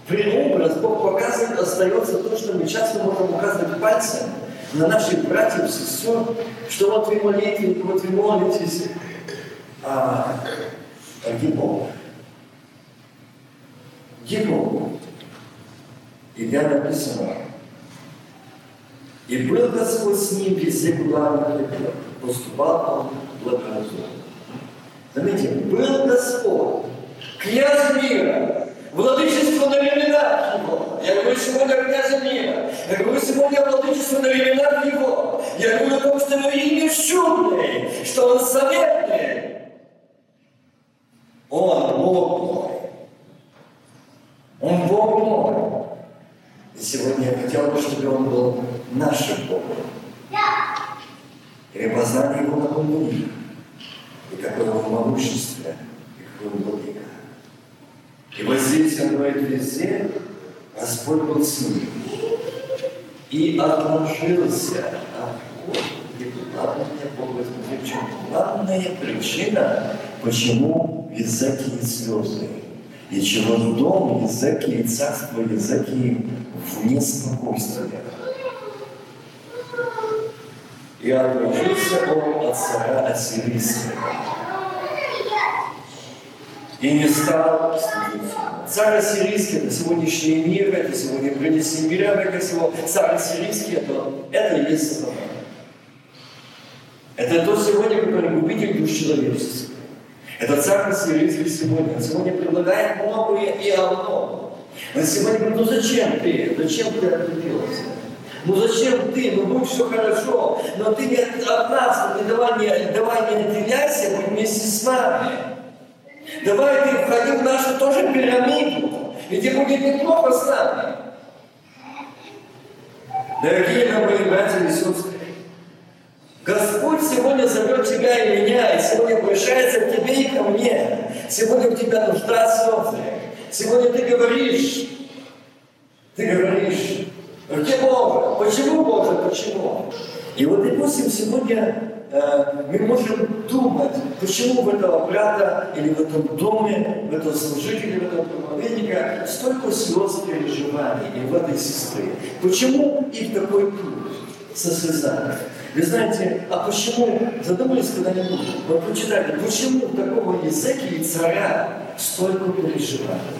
преобраз, Бог показывает, остается то, что мы часто можем указывать пальцем на наших братьев, сестер, что вот вы молитесь, вот вы молитесь, а, а где Бог? Где Бог? И где написано, и был Господь с ним везде, куда он. Поступал он благоразумно. Заметьте, был Господь, князь мира, владычество на временах его. Я говорю сегодня о князе мира. Я говорю сегодня о владычестве на временах его. Я говорю о том, что его имя чудное, что он советный. Он Бог мой. Он Бог мой. И сегодня я хотел бы, чтобы он был нашим Богом. И познание Его на мире, и какое Его могущество, и какое Его благо. И вот здесь он говорит везде, Господь был с ним. И отложился от Главная, Бог в чем главная причина, почему в языке слезы. И чего дом языки и царство языки вне спокойствия. И отложился он от царя Ассирийского. И не стал служить. Царь Ассирийский – это сегодняшний мир, это сегодня принеси мира, это всего. Царь Ассирийский – это, это и есть сатана. Это тот сегодня, который губитель душ человечества. Это царь Ассирийский сегодня. Он сегодня предлагает многое и одно. Он сегодня говорит, ну зачем ты? Зачем ты отделился? Ну зачем ты? Ну будь все хорошо, но ты не от нас, не давай не, давай не отделяйся, будь вместе с нами. Давай ты входи в нашу тоже пирамиду, и тебе будет неплохо с нами. Дорогие мои братья и Господь сегодня зовет тебя и меня, и сегодня обращается к тебе и ко мне. Сегодня у тебя нужда слезы. Сегодня ты говоришь, ты говоришь, где Бог? Почему Боже? Почему? И вот, допустим, сегодня мы можем думать, почему в этого брата или в этом доме, в этом служителе, в этом проповедника столько слез переживаний и в этой сестры. Почему их такой путь со слезами? Вы знаете, а почему, задумались когда-нибудь, вы прочитали, почему такого языка и царя столько переживаний?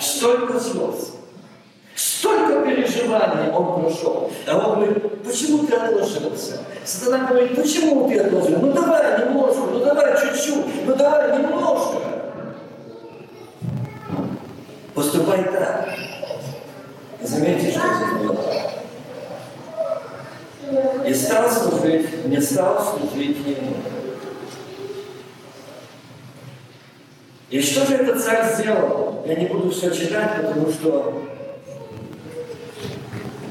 столько слез, столько переживаний он прошел. А он говорит, почему ты отложился? Сатана говорит, почему ты отложил? Ну давай немножко, ну давай чуть-чуть, ну давай немножко. Поступай так. Заметьте, что сделал. И стал служить, не стал служить ему. И что же этот царь сделал? Я не буду все читать, потому что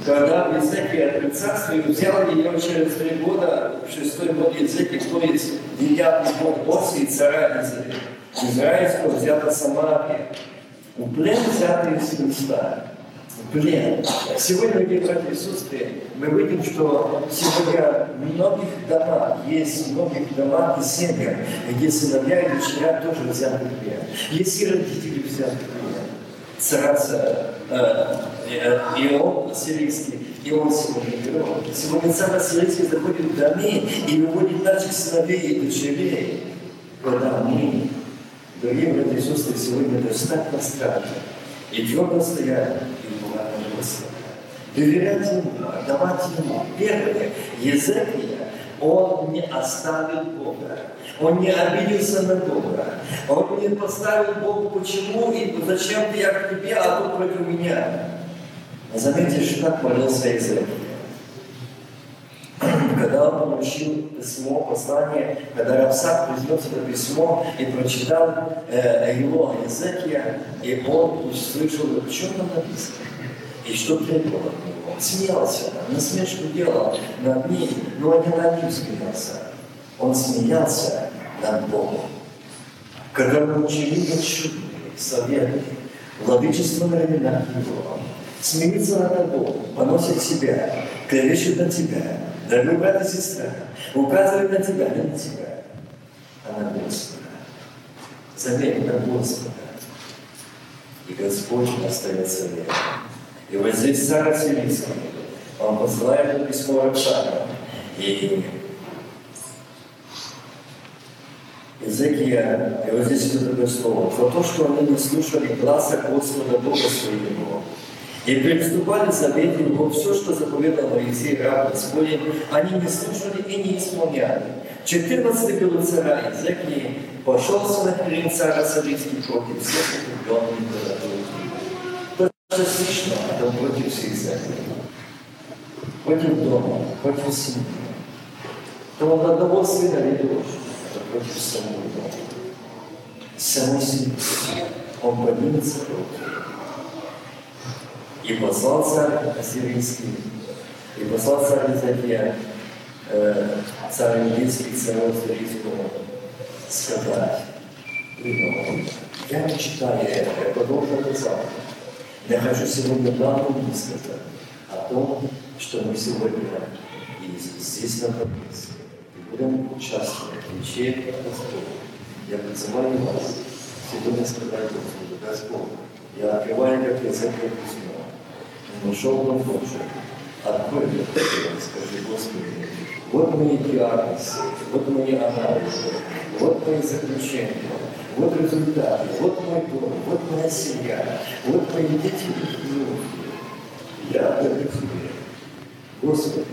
когда Езекия открыл царство, взял ее через три года, в шестой год Езекия, то есть девятый год после царя Израильского, взята Самария. В плен взятый из Христа плен. Сегодня, дорогие братья и сестры, мы видим, что сегодня в многих домах, есть в многих домах и семьях, где сыновья и дочеря тоже взяты в плен. Есть и родители взяты в плен. Цараться э, э, Ион сирийский, и он сегодня герой. Сегодня царь сирийский заходит в доме и выводит наших сыновей и дочерей. Когда мы, дорогие братья и сестры, сегодня достаточно страшно. И твердо стоять доверять Ему, отдавать Ему. Первое, Езекия, он не оставил Бога. Он не обиделся на Бога. Он не поставил Богу, почему и зачем ты я к тебе, а тут против меня. Заметьте, что как молился Езекия. Когда он получил письмо, послание, когда Равсак принес это письмо и прочитал э, его Езекия, и он услышал, что там написано и что требовал от него. Смеялся, насмешку делал над ним, но не над ним смеялся. Он смеялся над Богом. Когда мы учили чудные советы, владычество на временах его, смеется над тобой, поносит себя, клевещет на тебя, дорогой брат и сестра, указывает на тебя, не на тебя, а на Господа. Заметь, на Господа. И Господь остается верным. И вот здесь царь Сирийский, он посылает письмо Рапшану. И Езекия, и вот здесь это такое слово, за то, что они не слушали глаза Господа Бога своего, и приступали завет Его, все, что заповедал Моисей, раб Господень, они не слушали и не исполняли. 14 был царя Езекии, пошел на царя Савийский против всех укрепленных городов Частично это против всех церквей, против дома, против семьи. То он одного сына дочь, это против самого дома, самой семьи. Он поднимется против. И послал царь Ассирийский, и послал царь Изакия, э, царь Иудейский, царь Ассирийскому, сказать, я не читаю это, я продолжу это. Я хочу сегодня главным сказать о том, что мы сегодня здесь находимся, и будем участвовать в лечении Господа. Я призываю вас сегодня сказать Господу, Господь, я открываю как язык письмо, нашел вам Боже, открой мне скажи, Господи, вот мои диагнозы, вот мои анализы, вот мои заключения, вот результаты, вот мой дом, вот моя семья, вот мои дети и Я отдаю тебе. Господи,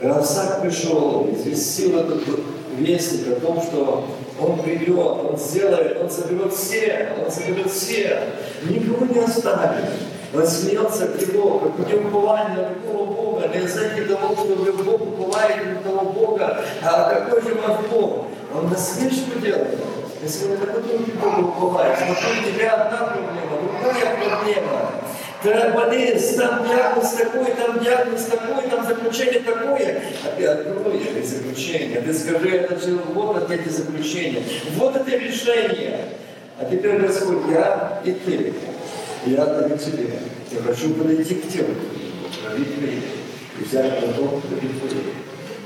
Равсак пришел, известил этот вестник о том, что он придет, он сделает, он соберет все, он соберет все, никого не оставит. Он смеялся к его, как у него упование на какого Бога, не знаете того, что Бог уповаете на того Бога, а какой же ваш Бог? Он насмешку делает. Если вы такой друг Богу уповаете, вокруг тебя одна проблема, другая проблема. Ты болеешь, там диагноз такой, там диагноз такой, там заключение такое. А ты открой эти заключения, ты скажи, это же вот эти заключения, вот это решение. А теперь Господь, я и ты. Я даю тебе. Я хочу подойти к тебе, пролить время, и взять потом твоей.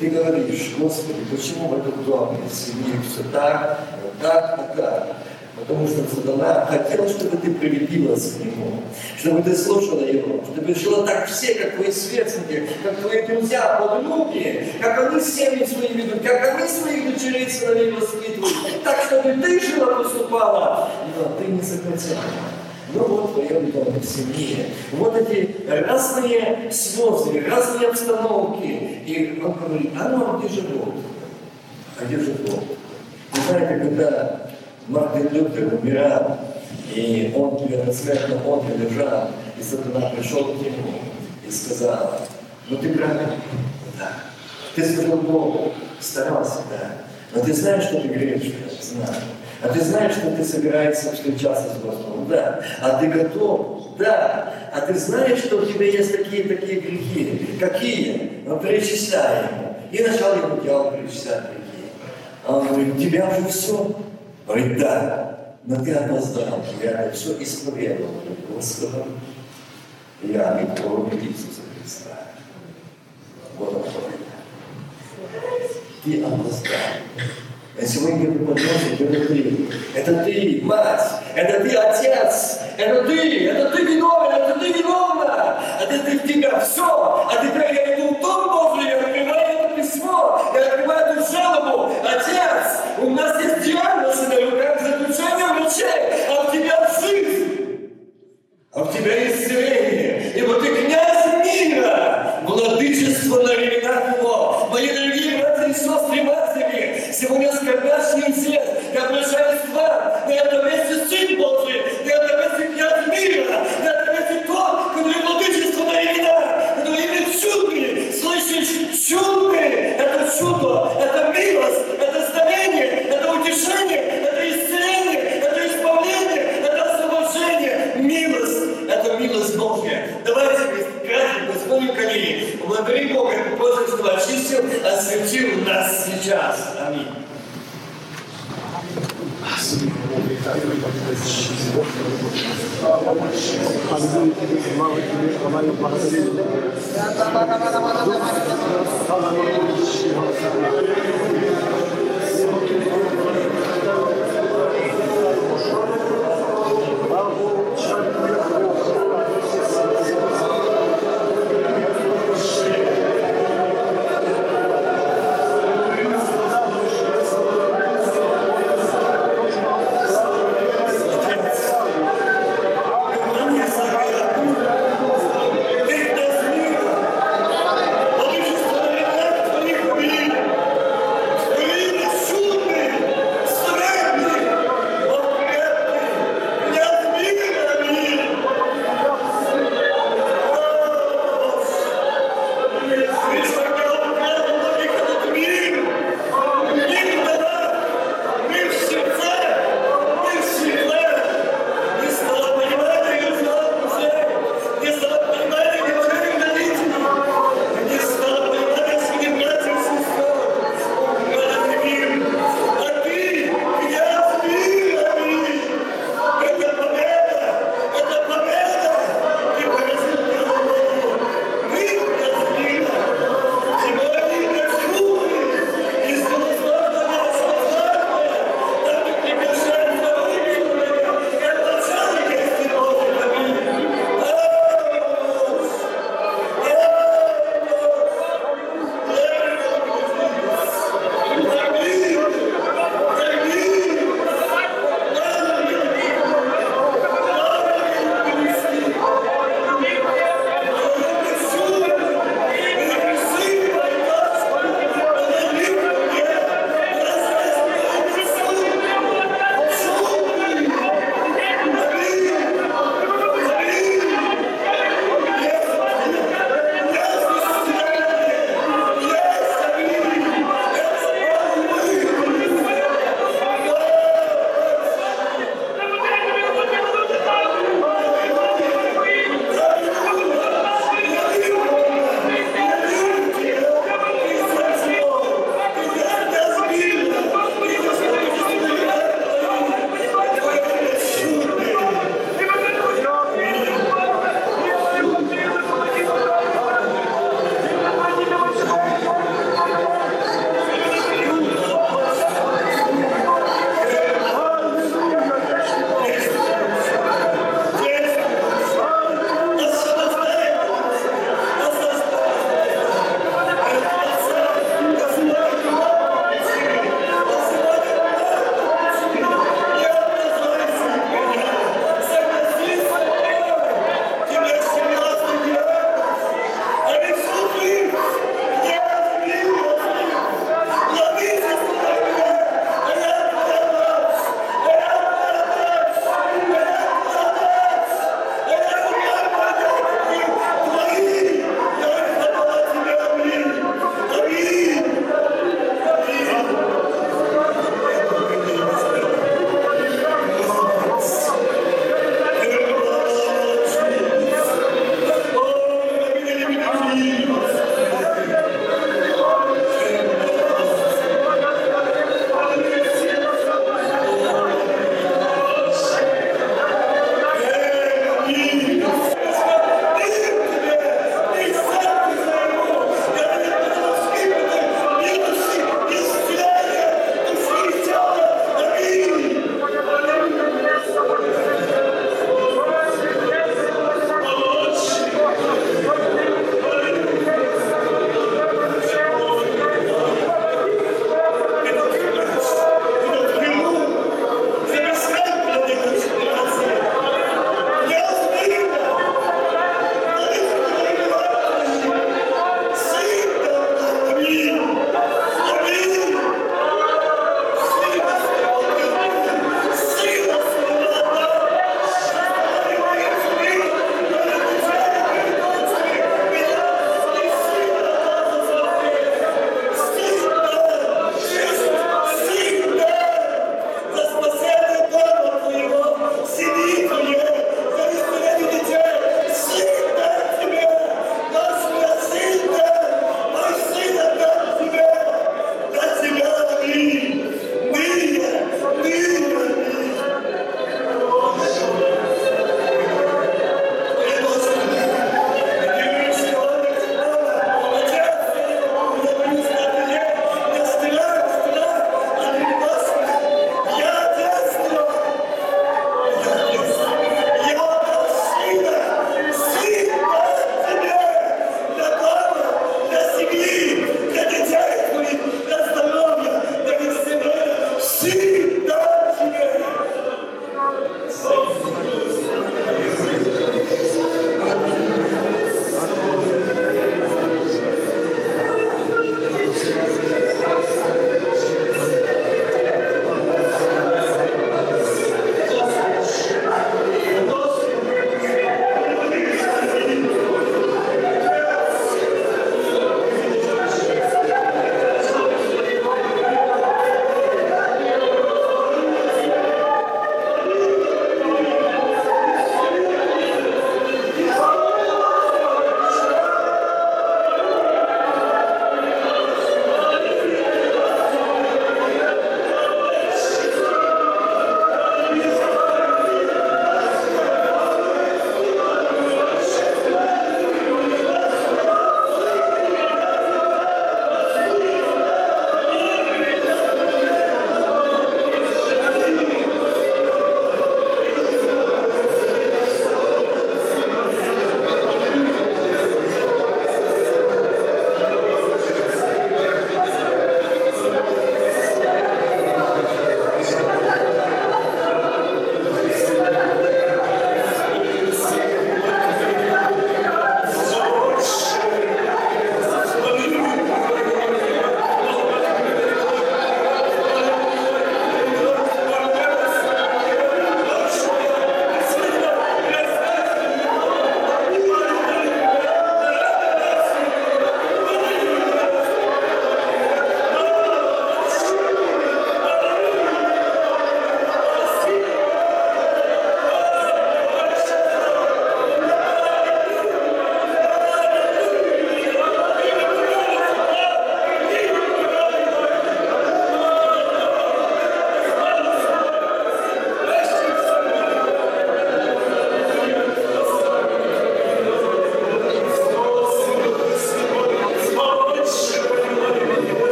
Ты говоришь, Господи, почему в этом доме, в семье все так, так и так? Потому что сатана хотел, чтобы ты прилепилась к нему, чтобы ты слушала его, чтобы жила так все, как твои сверстники, как твои друзья, подруги, как они семьи свои ведут, как они своих дочерей сыновей воспитывают, так, чтобы ты жила, поступала, но ты не захотела. Ну вот в доме, в семье. Вот эти разные слезы, разные обстановки. И он говорит, а ну, а где же Бог? А где же Бог? Вы знаете, когда Мартин Лютер умирал, и он на смертном одре лежал, и сатана пришел к нему и сказал, ну ты правильно, да. Ты служил Богу, старался, да. Но ты знаешь, что ты грешишь? Знаю. А ты знаешь, что ты собираешься встречаться с Господом? Да. А ты готов? Да. А ты знаешь, что у тебя есть такие-такие грехи? Какие? Ну, перечисляй ему. И начал ему дьявол перечислять грехи. А он говорит, у тебя уже все? Говорит, да. Но ты опоздал. Я все исповедовал Господа. Я не кровь Иисуса Христа. Вот он Ты опоздал. А сегодня ты подносишь, это ты. Это ты, мать. Это ты, отец. Это ты. Это ты виновен. Это ты виновна. Это ты в тебя. Все. А теперь я иду в Божий, я открываю это письмо. Я открываю эту жалобу. Отец, у нас есть диагноз на руках заключения врачей. А в тебя жизнь. А в тебя исцеление. Ибо ты князь мира. Владычество на временах его. Сегодня скорбящий всех, я обращаюсь к вам, на этом месте тебе, слава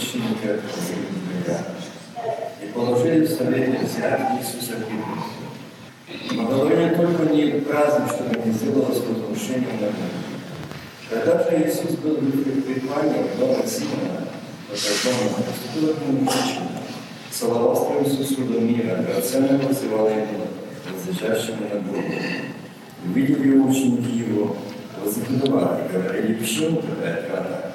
священника Зимбега. И положили в совете взять Иисуса Христа. Говорили только не праздник, чтобы не сделалось возмущение на нем. Когда же Иисус был в призвании дома Симона, покаженного, поступила к нему женщина, целовал Иисусу до мира, драгоценно называла его, возлежащему на голову. Увидели ученики его, вознегодовали, говорили, почему такая трата?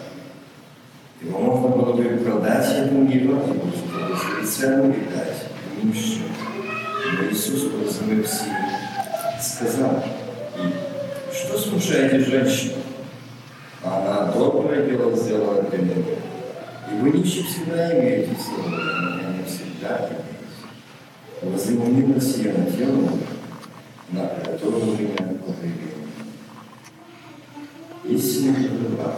Его можно было бы продать этому и чтобы цену и дать нищим. Но Иисус, уразумев силу, сказал им, что смущаете женщину? Она доброе дело сделала для меня. И вы нищие всегда имеете слово, но я не всегда имеете. Возымнилось я на тело, на которое меня погребили. Истинно права,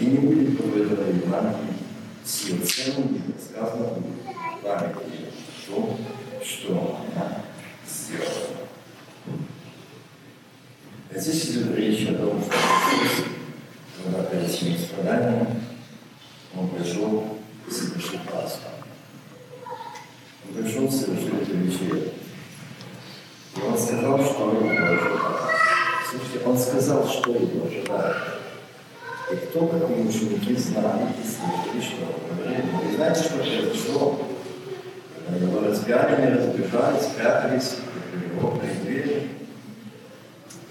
и не будет поведено Евангелие, с ее целым не сказано будет память ее о том, что она сделала. Здесь идет речь о том, что Иисус когда своим страданием он пришел совершить Пасху. Он пришел совершить эту вечерю. И он сказал, что его ожидает. Слушайте, он сказал, что его ожидает. И кто, как и ученики, знали и слышали, что он. И знаете, что произошло? Его разбирали, они разбежались, спрятались, его преддверии.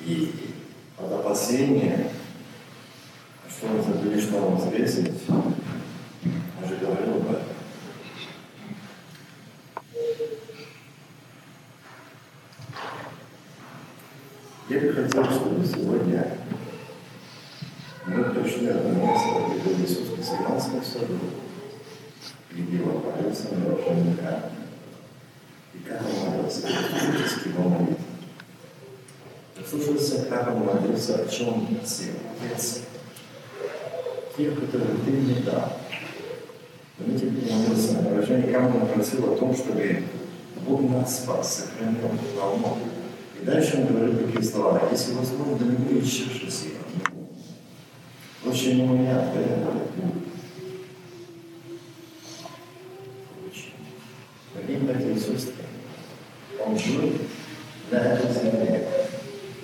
И от опасения что мы забыли, что он взвесить, я же говорил об этом. Я бы хотел, чтобы сегодня мы пришли в одно место, где Иисус в Гессиманском саду, его молился на вершине камня. И как он молился, физически его молитвы. Послушался, как он молился, о чем просил. Отец, тех, которые ты мне дал. Помните, молился на выражение, как он просил о том, чтобы Бог нас спас, сохранил волну. И дальше он говорит такие слова. Если возможно, не исчерши сила. Очень у меня, да, я Очень. Дорогие братья и сестры, он жил на этой земле.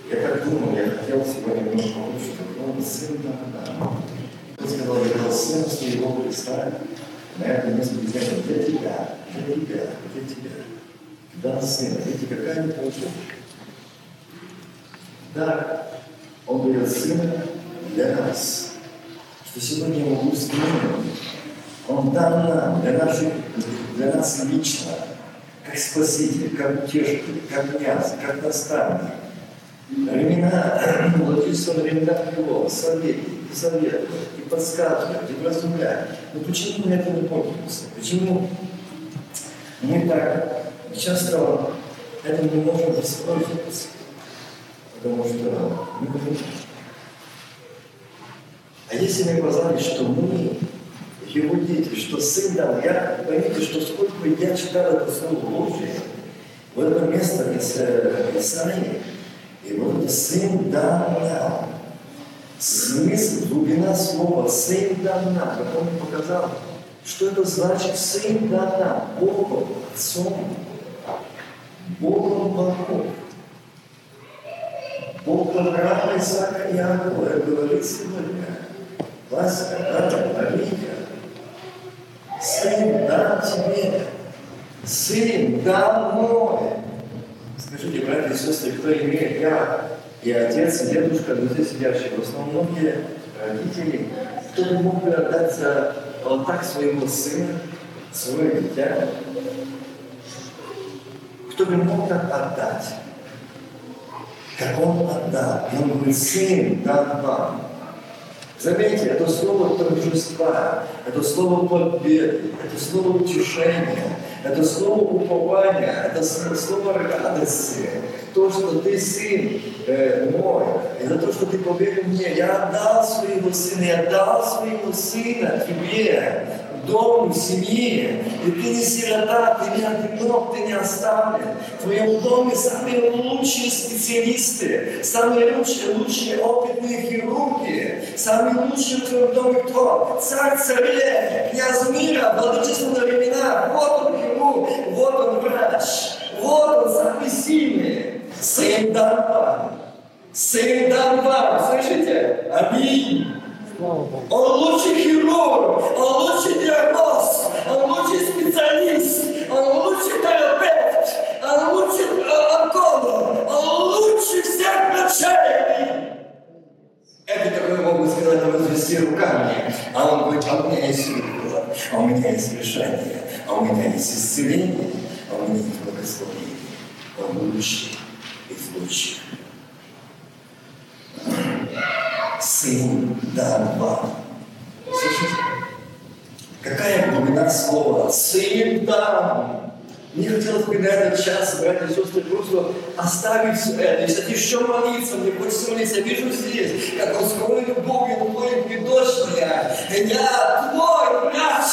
Я так думал, я хотел сегодня немножко лучше, чтобы он сын Бога. Он сказал, я был сын своего Христа, на этом месте где для тебя, для тебя, для тебя. Да, сын, видите, какая получилась. Да, он дает сына для нас. Что сегодня могу ним, он дан нам, для, наших, для нас лично, как спаситель, как утешитель, как мясо, как наставник. Времена, владычество на временах его, совет, и совет, и подсказывать, и вразумлять. Но почему мы это не пользуемся? Почему мы так часто этим не можем воспользоваться? Потому что мы а если мы сказали, что мы его дети, что сын дал, я, поймите, что сколько я читал это слово Божие, вот это место Исаии, и вот сын дал нам. Смысл, глубина слова сын дал нам, как он показал, что это значит сын дал нам, Богом, Отцом, Богом богов. Бог Авраама, Исаака и Иакова говорит сегодня, Вася, Ада, Алия, Сын дал тебе, Сын дал мой. Скажите, братья и сестры, кто имеет я, и отец, и дедушка, друзья сидящие, в основном многие родители, кто бы мог бы отдать вот так своего сына, свое дитя, кто бы мог так отдать, как он отдал. И он говорит, сын дан вам. Заметьте, это слово торжества, это слово победы, это слово утешения, это слово упования, это слово радости. То, что ты сын э, мой, это то, что ты поверил мне. Я отдал своего сына, я отдал своего сына тебе, Дому, семье. И ты не сирота, ты не одинок, ты не оставлен. В твоем доме самые лучшие специалисты, самые лучшие, лучшие опытные хирурги, самые лучшие в твоем доме кто? Царь царей, князь мира, владычество на времена. Вот он хирург, вот он врач, вот он самый сильный. Сын дан вам. Сын дан вам. Слышите? Аминь. Он лучший хирург, он лучший диагноз, он лучший специалист, он лучший терапевт, он лучший онколог, он лучший всех врачей. Это такое могу сказать, развести руками. А он говорит, а у меня есть сила, а у меня есть решение, а у меня есть исцеление, а у меня есть благословение. Он лучший из лучших. Сын дан вам. Слышите? Какая глубина слова? Сын дан. Мне хотелось бы на этот час, братья и сестры, просто оставить все это. Если еще молиться, мне хочется молиться. Я вижу здесь, как он скорой любовью и дочь моя. Я твой врач.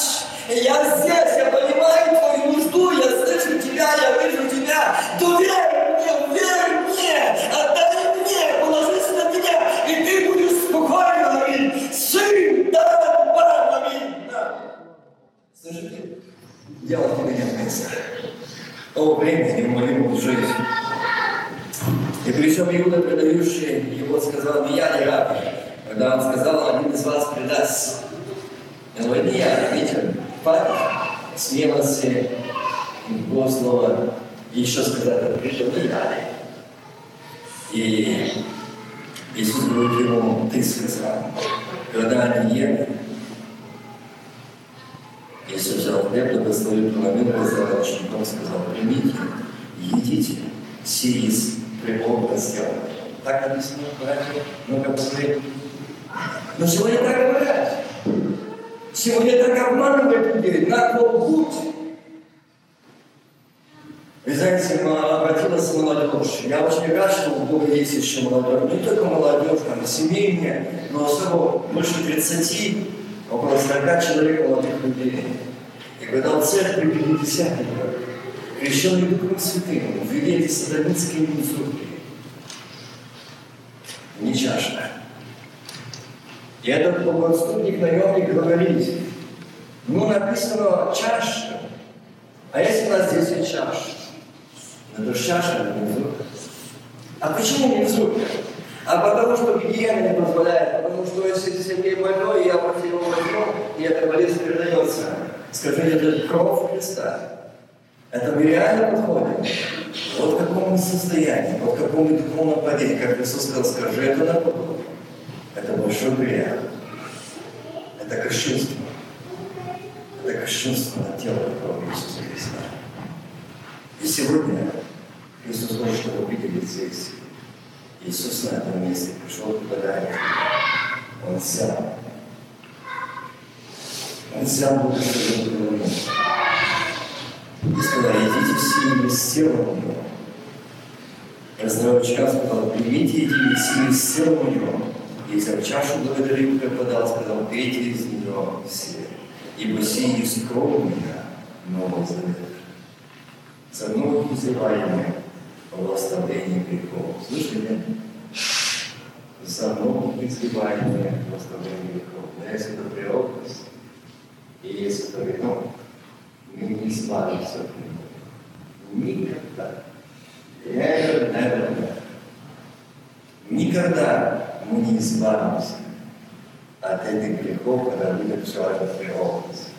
Я здесь, я понимаю твою нужду, я слышу тебя, я вижу тебя. Доверь Иуда, предающий его, сказал, не я, не раб. Когда он сказал, один из вас предаст. Он говорит, не я, видите, факт смелости, его слова, и еще сказать, это пришел не я. И Иисус говорит ему, ты сказал, когда они ели, Иисус взял хлеб, благословил, преломил, раздал ученикам, сказал, примите, едите, сие прямого сделано. Так написано, братья, посмотрели. Но сегодня так говорят. Сегодня так обманывают людей, на путь. Вы знаете, обратилась молодежь. Я очень рад, что у Бога есть еще молодежь. Не только молодежь, там, семейная, но особо больше 30, около 40 человек молодых людей. И когда в церкви пятидесятников, крещенный Духом Святым, ввели эти сатанинские инсульты. Не чашка. И этот богоотступник, наемник говорит, ну написано чаша, а если у нас здесь и чаша? Это чаша внизу. А почему внизу? А потому что гигиена не позволяет, потому что если Сергей больной, я против него возьму, и эта болезнь передается. Скажи, это кровь Христа. Это мы реально подходим. Вот в каком мы состоянии, вот в каком мы духовном падении, как Иисус сказал, скажи это на Богу. Это большой грех. Это кощунство. Это кощунство на тело крови Иисуса Христа. И сегодня Иисус хочет, чтобы вы видели здесь. Иисус на этом месте пришел. Он взял. Он взял Бога, что он говорил. И сказал, идите из тела моего. Раздавал чашу, сказал, примите эти из тела моего. И взяв чашу, благодарил, как подал, сказал, пейте из нее все. Ибо сии из крови меня Нового Завета. За многие взываемые в оставлении грехов. Слышите? За многие взываемые в оставлении грехов. Но если это преобраз, и если это вино, мы не избавимся от него. Никогда. Never, never, never. Никогда мы не избавимся от этих грехов, когда все это преобраз.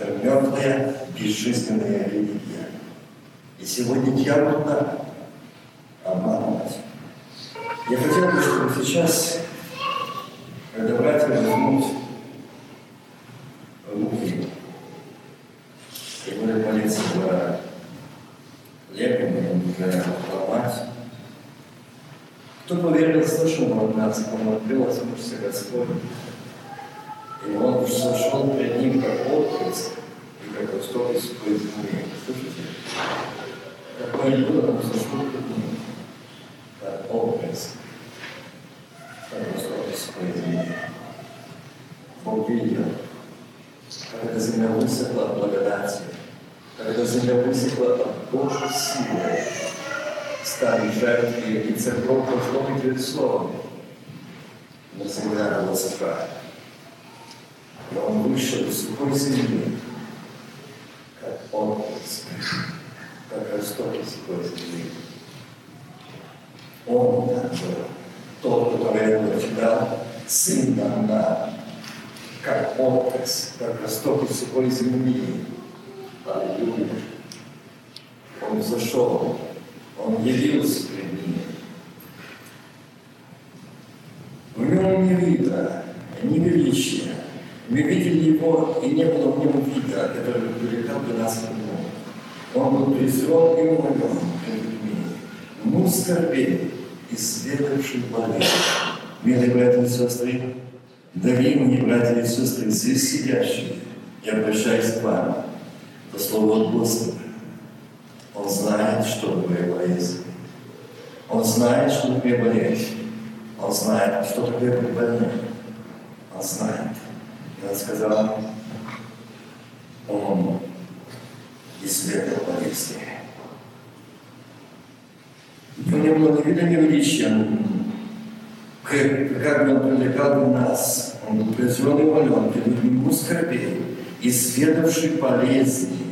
Это мертвая, безжизненная религия. И сегодня дьявол так обманывать. Я хотел бы, чтобы сейчас, когда братья возьмут руки и будут молиться за хлебом, за ломать, кто поверил, слышал от нас, кому открылась мышца Господь, и он сошел перед ним как отпрыск, и как восток из. Слышите? Какой он сошел перед ним, как отпрыск, как восток из сухой земли. Бог видел, когда земля высохла от благодати, когда земля высохла от Божьей силы, стали жертвы, и церковь прошло быть перед словом. Но земля была сухая. И он вышел из сухой земли, как отпуск, как росток из сухой земли. Он был, тот, который его читал, сын дал, как отпуск, как росток из сухой земли. Аллилуйя. Он зашел, он явился пред ним. В нем не видно, ни величия. Мы видели его, и не было в нем вида, который привлекал бы нас к нему. Он был презрен и умолен перед людьми. Ну, скорбей, исследовавший болезнь. Милые братья и сестры, дорогие братья и сестры, здесь сидящие, я обращаюсь к вам по слову от Господа. Он знает, что такое болезнь. Он знает, что такое болезнь. Он знает, что такое быть. Он знает. И он сказал, он исследовал болезни. У него не было ни вида, ни величия. Как, бы он привлекал нас. Он был презрен и умолен, перед ему скорбей, исследовавший болезни,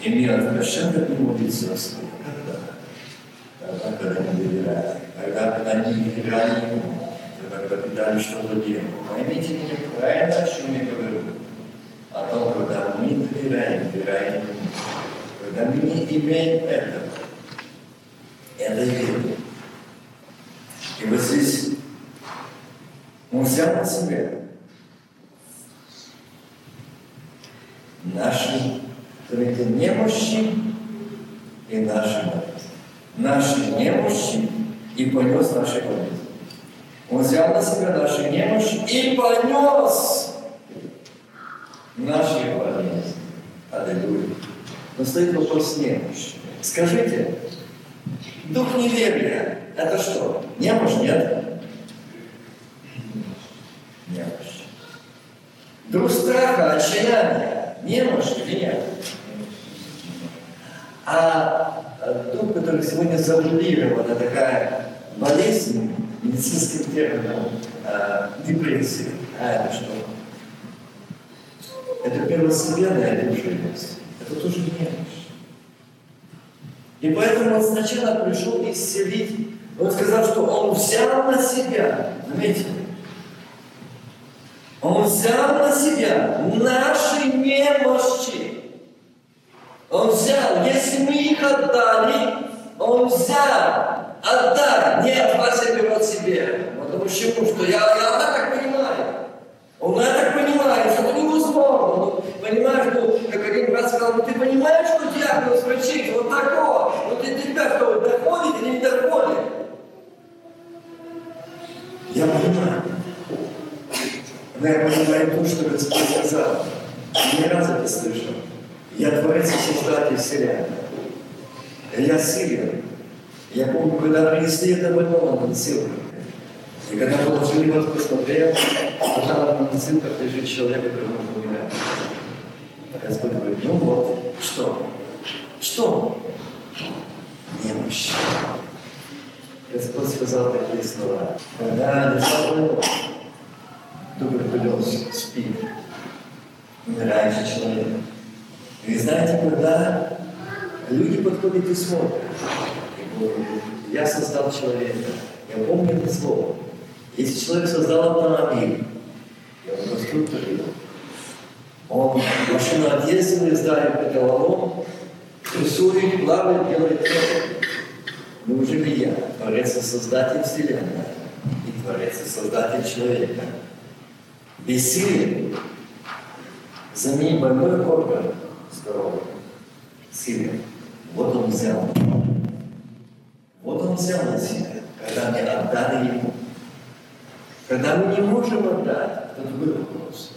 имел совершенно к нему лицо свое. Когда? Когда не доверяли. Когда, не доверяли ему. Когда, когда питали что-то делать. Поймите меня правильно, о чем я говорю. О том, когда мы доверяем, доверяем ему. Когда мы не имеем этого. Это верно. И вот здесь он взял на себя наши это немощи и наши болезни. Наши немощи и понес наши болезни. Он взял на себя наши немощи и понес наши болезни. Аллилуйя. Но стоит вопрос немощи. Скажите, дух неверия – это что? Немощь, нет? Немощь. Дух страха, отчаяния – немощь или нет? А дух, который сегодня завуалирована такая болезнь, медицинским термином, э, депрессия. А это что? Это первостепенная одержимость. Это тоже немощь. И поэтому он сначала пришел исцелить. Он сказал, что он взял на себя, заметьте, он взял на себя наши немощи. Он взял, если мы их отдали, он взял, отдай, не от вас я беру от себе. Потому почему? Что я, я так понимаю. Он так понимает, что это невозможно. Ну, понимаешь, ну, как один брат сказал, ну ты понимаешь, что диагноз врачей вот такого? Ну ты, тебя что, доходит или не доходит? Я понимаю. Но я понимаю то, что Господь сказал. Не раз это слышал. Я Творец и Создатель Вселенной. Я силен. Я помню, когда принесли это больного на носилках. И когда положили его, посмотрел, там на носилках лежит человек, умирать. А Господь говорит, ну вот, что? Что? Немощь. Господь сказал такие слова. Когда лежал больной, туберкулез, спит, умирающий человек. И знаете, когда люди подходят и смотрят, я создал человека, я помню это слово. Если человек создал автомобиль, и он конструктор его, он машину отъездил, издали металлолом, рисует, плавает, делает все. Неужели я, Творец и Создатель Вселенной, и Творец и Создатель человека, бессилен заменить больной орган здоровым, силен. Вот он взял. Вот он взял на себя, когда мы отдали ему. Когда мы не можем отдать, то другой вопрос.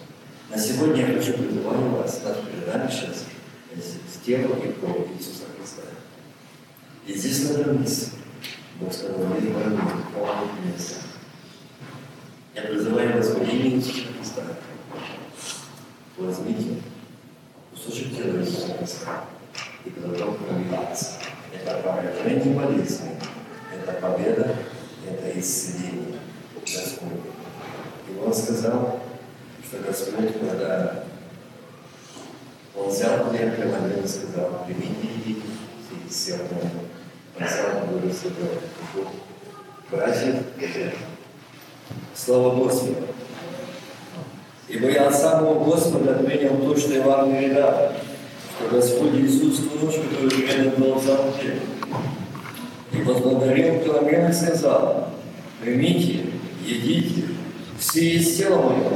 На сегодня я хочу призывать вас, наш передача сейчас, с телом и кровью Иисуса Христа. И здесь на этом месте Бог сказал, не больной, полный место. Я призываю вас во имя Иисуса Христа. Возьмите кусочек тела Иисуса Христа и продолжал проявляться. Это поражение болезни, это победа, это исцеление Господь. И Он сказал, что Господь, когда Он взял хлеб, и сказал, примите и едите, все равно. Он взял Дух Святой. Братья, слава Господу. Ибо я от самого Господа принял то, что я вам передал, что Господь Иисус ту ночь, которую передан был в самом деле. И возблагодарил Пиломен и сказал, примите, едите, все есть тело мое.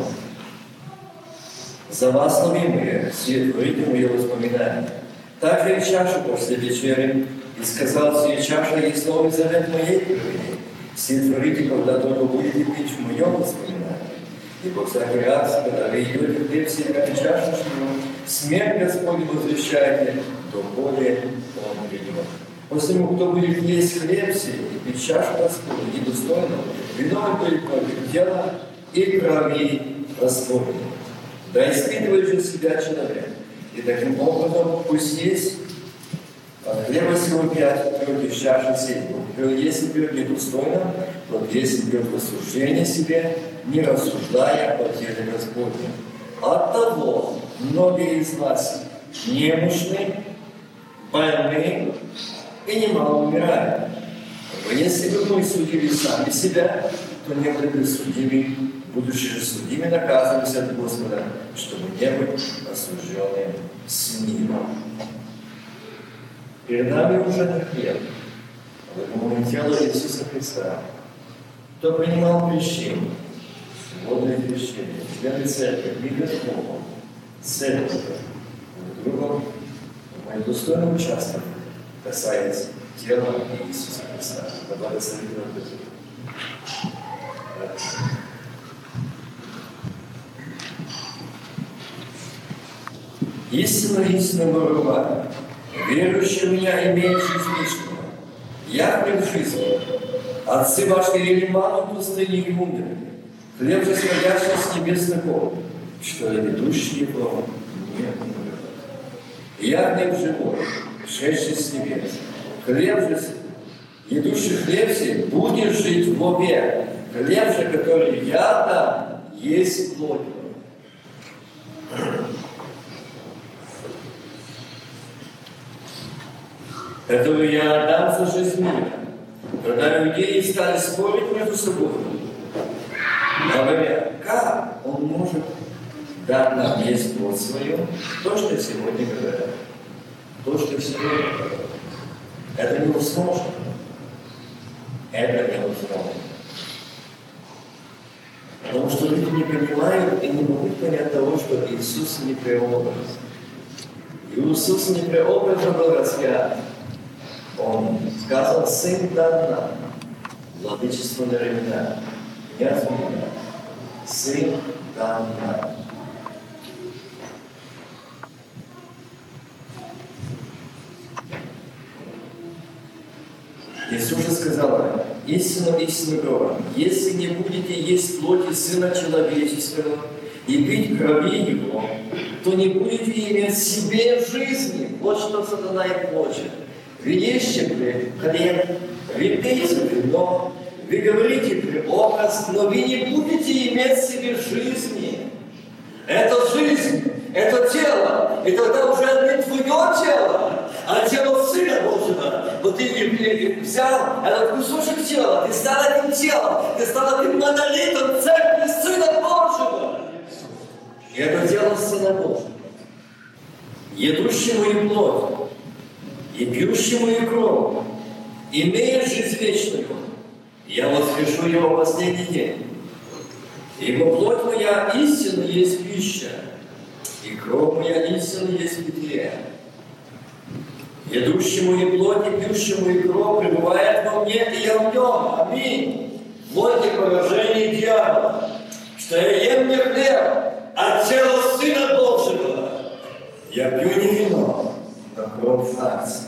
За вас, ловимые, все творите мое воспоминание. Также и чашу после вечери, и сказал, все чаша есть новый завет моей крови. Все творите, когда только будете пить в моем воспоминании. Ибо всякий раз, когда вы идете хлеб себе что смерть Господь возвещаете, то более Он придет. Посему, кто будет есть хлеб сей и пить чашу Господню, недостойно, виновен будет против тела и крови Господня. Да испытывает же себя человек. И таким образом пусть есть хлеба сего пять, пьет из чаши сей. Если пьет недостойно, то если пьет в себе, не рассуждая о теле Господнем. От того многие из вас немощны, больны и немало умирают. Но если бы мы судили сами себя, то не были бы судимы, будучи же судими, наказывались от Господа, чтобы не быть осужденным с Ним. Перед нами уже а это тело Иисуса Христа. Кто принимал крещение, водное крещение, члены церкви, мир Богом, церковь, друг другом, мой достойный участок касается тела Иисуса Христа. Да благословит нас Истинно, истинно говорю вам, верующий в меня имеет жизнь вечную. Я хлеб жизни. Отцы ваши ели ману в пустыне и умерли. Хлеб же сходящий с небесных гор, что и ведущий его не. Я хлеб живой, шедший с небес. Хлеб же, едущий хлеб сей, будет жить вовек. Хлеб же, который я дам, есть плоть. Которую я отдам за жизнь мира. Когда люди стали спорить между собой, говоря, как он может дать нам есть плод свое, то, что сегодня говорят, то, что сегодня говорят. Это невозможно. Это невозможно. Потому что люди не понимают и не могут понять того, что Иисус не преобраз. Иисус не преобразом был распят. Он сказал, Сын дан нам, владычество на времена. князь меня, сын Дана. Иисус же сказала, истину, истину говорю, если не будете есть плоти Сына Человеческого и пить крови Его, то не будете иметь в себе жизни. Вот что сатана и хочет. Ешьте при хлеб, вы пейте вино, вы говорите при образ, но вы не будете иметь в себе жизни. Это жизнь, это тело, и тогда уже не твое тело, а тело Сына Божьего. Вот ты взял этот кусочек тела, ты стал этим телом, ты стал этим монолитом церкви Сына Божьего. И это дело Сына Божьего. Едущему и плоть, и пьющему и кровь, имея жизнь вечную, я воскрешу его в последний день. Ибо плоть моя истинно есть пища, и кровь моя истинно есть питье. Идущему и плоть, и пьющему и кровь пребывает во мне, и я в нем. Аминь. Вот и поражение дьявола, что я ем не хлеб, а тело Сына Божьего. Я пью не вино, но кровь Агнца.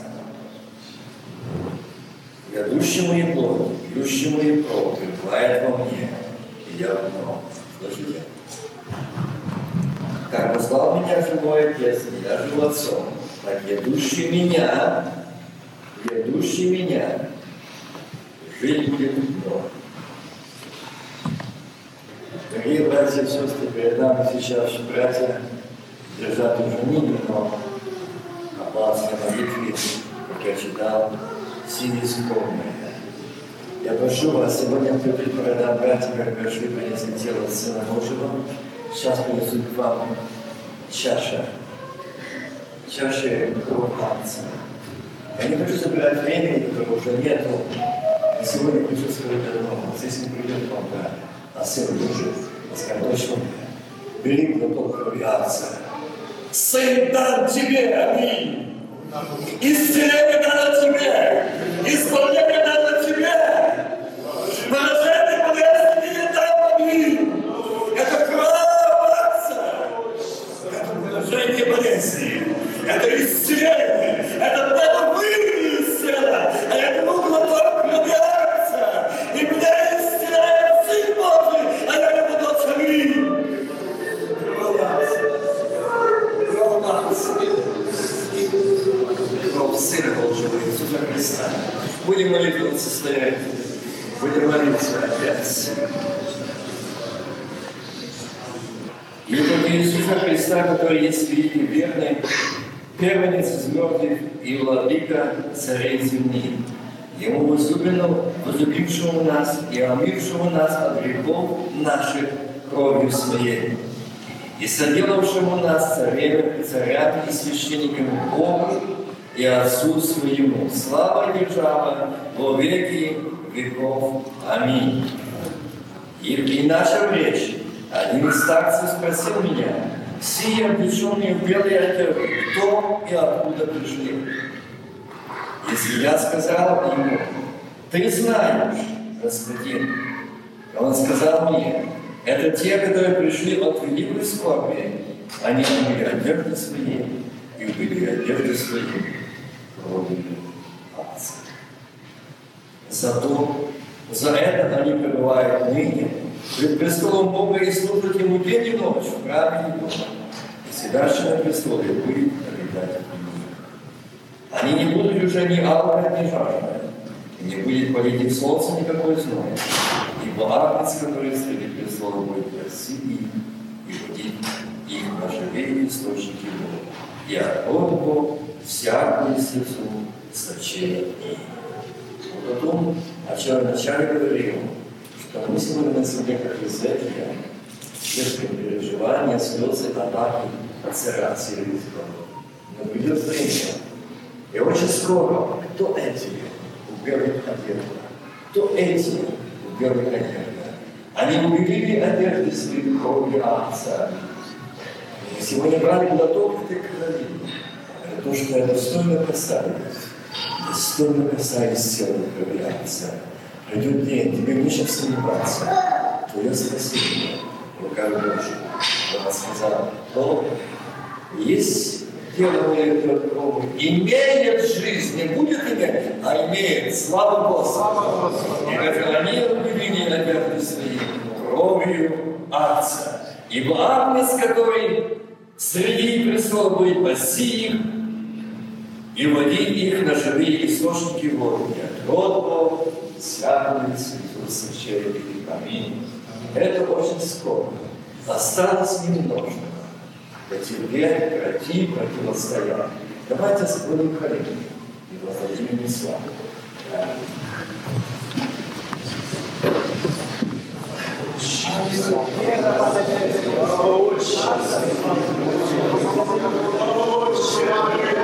Идущему и плоть, пьющему и кровь пребывает во мне, и я в нем. Слышите? Как послал меня живой Отец, я живу Отцом, так идущий меня, идущий меня, жить будет вновь. Дорогие братья и сестры, перед нами сейчас братья держат уже не вино, а палатской молитве, как я читал, силе скромные. Я прошу вас сегодня прийти передам братья, пришли принесли тело Сына Божьего. Сейчас принесут к вам чаша. Чаша кровопанца. Я не хочу забирать времени, которого уже нету. И сегодня хочу сказать одно. Здесь не придет вам брат, а сын Божий. Скажет, точно бери глоток крови Отца. Сын дан тебе, аминь. Исцеление дано тебе! Исполнение Христа, который есть великий верный, первенец из мертвых и владыка царей земли. Ему возлюбленному, возлюбившему нас и омившему нас от грехов наших кровью своей и соделавшему нас царями, царями и священниками Богу и Отцу своему. Слава держава во веки веков. Аминь. И, и начал речь. Один из старцев спросил меня, облеченные в белые кто и откуда пришли? Если я сказал ему, ты знаешь, господин, он сказал мне, это те, которые пришли от великой скорби. Они были одежды свои и были одежды свои кровью Отца. Зато за это они пребывают ныне пред престолом Бога и служат Ему день и ночь в храме Его. И сидящий на престоле будет обитать Они не будут уже ни алкать, ни жаждать, и не будет палить их солнце никакой зной, ибо агнец, который среди престола будет красивый и будет их живые источники Бога. И от Бога всякую слезу сочет. Вот о том, о чем вначале говорил, что мы на себе, как Израиля, терпим переживания, слезы, атаки, царации риска. Но придет время, и очень скоро, кто эти в белых одеждах? Кто эти в белых одеждах? Они убелили одежды своей кровью Отца. Сегодня брали глоток этой крови. Это то, что я достойно касаюсь. Достойно касаюсь тела крови Отца. Придет день, тебе нечем сомневаться. Твое спасение в руках Божьих. Она сказала, но есть дело мое другому. Имеет жизнь, не будет иметь, а имеет славу Господа. И они убили одежды свои кровью Отца. Ибо Агнец, который среди престола будет пасти их, и водить их на живые источники воды. Род Бог, святый Иисус, через Аминь. Это очень скоро. Осталось немножко. Потерпеть, пройти, противостоять. Давайте склоним колени и воздадим ему славу. Отче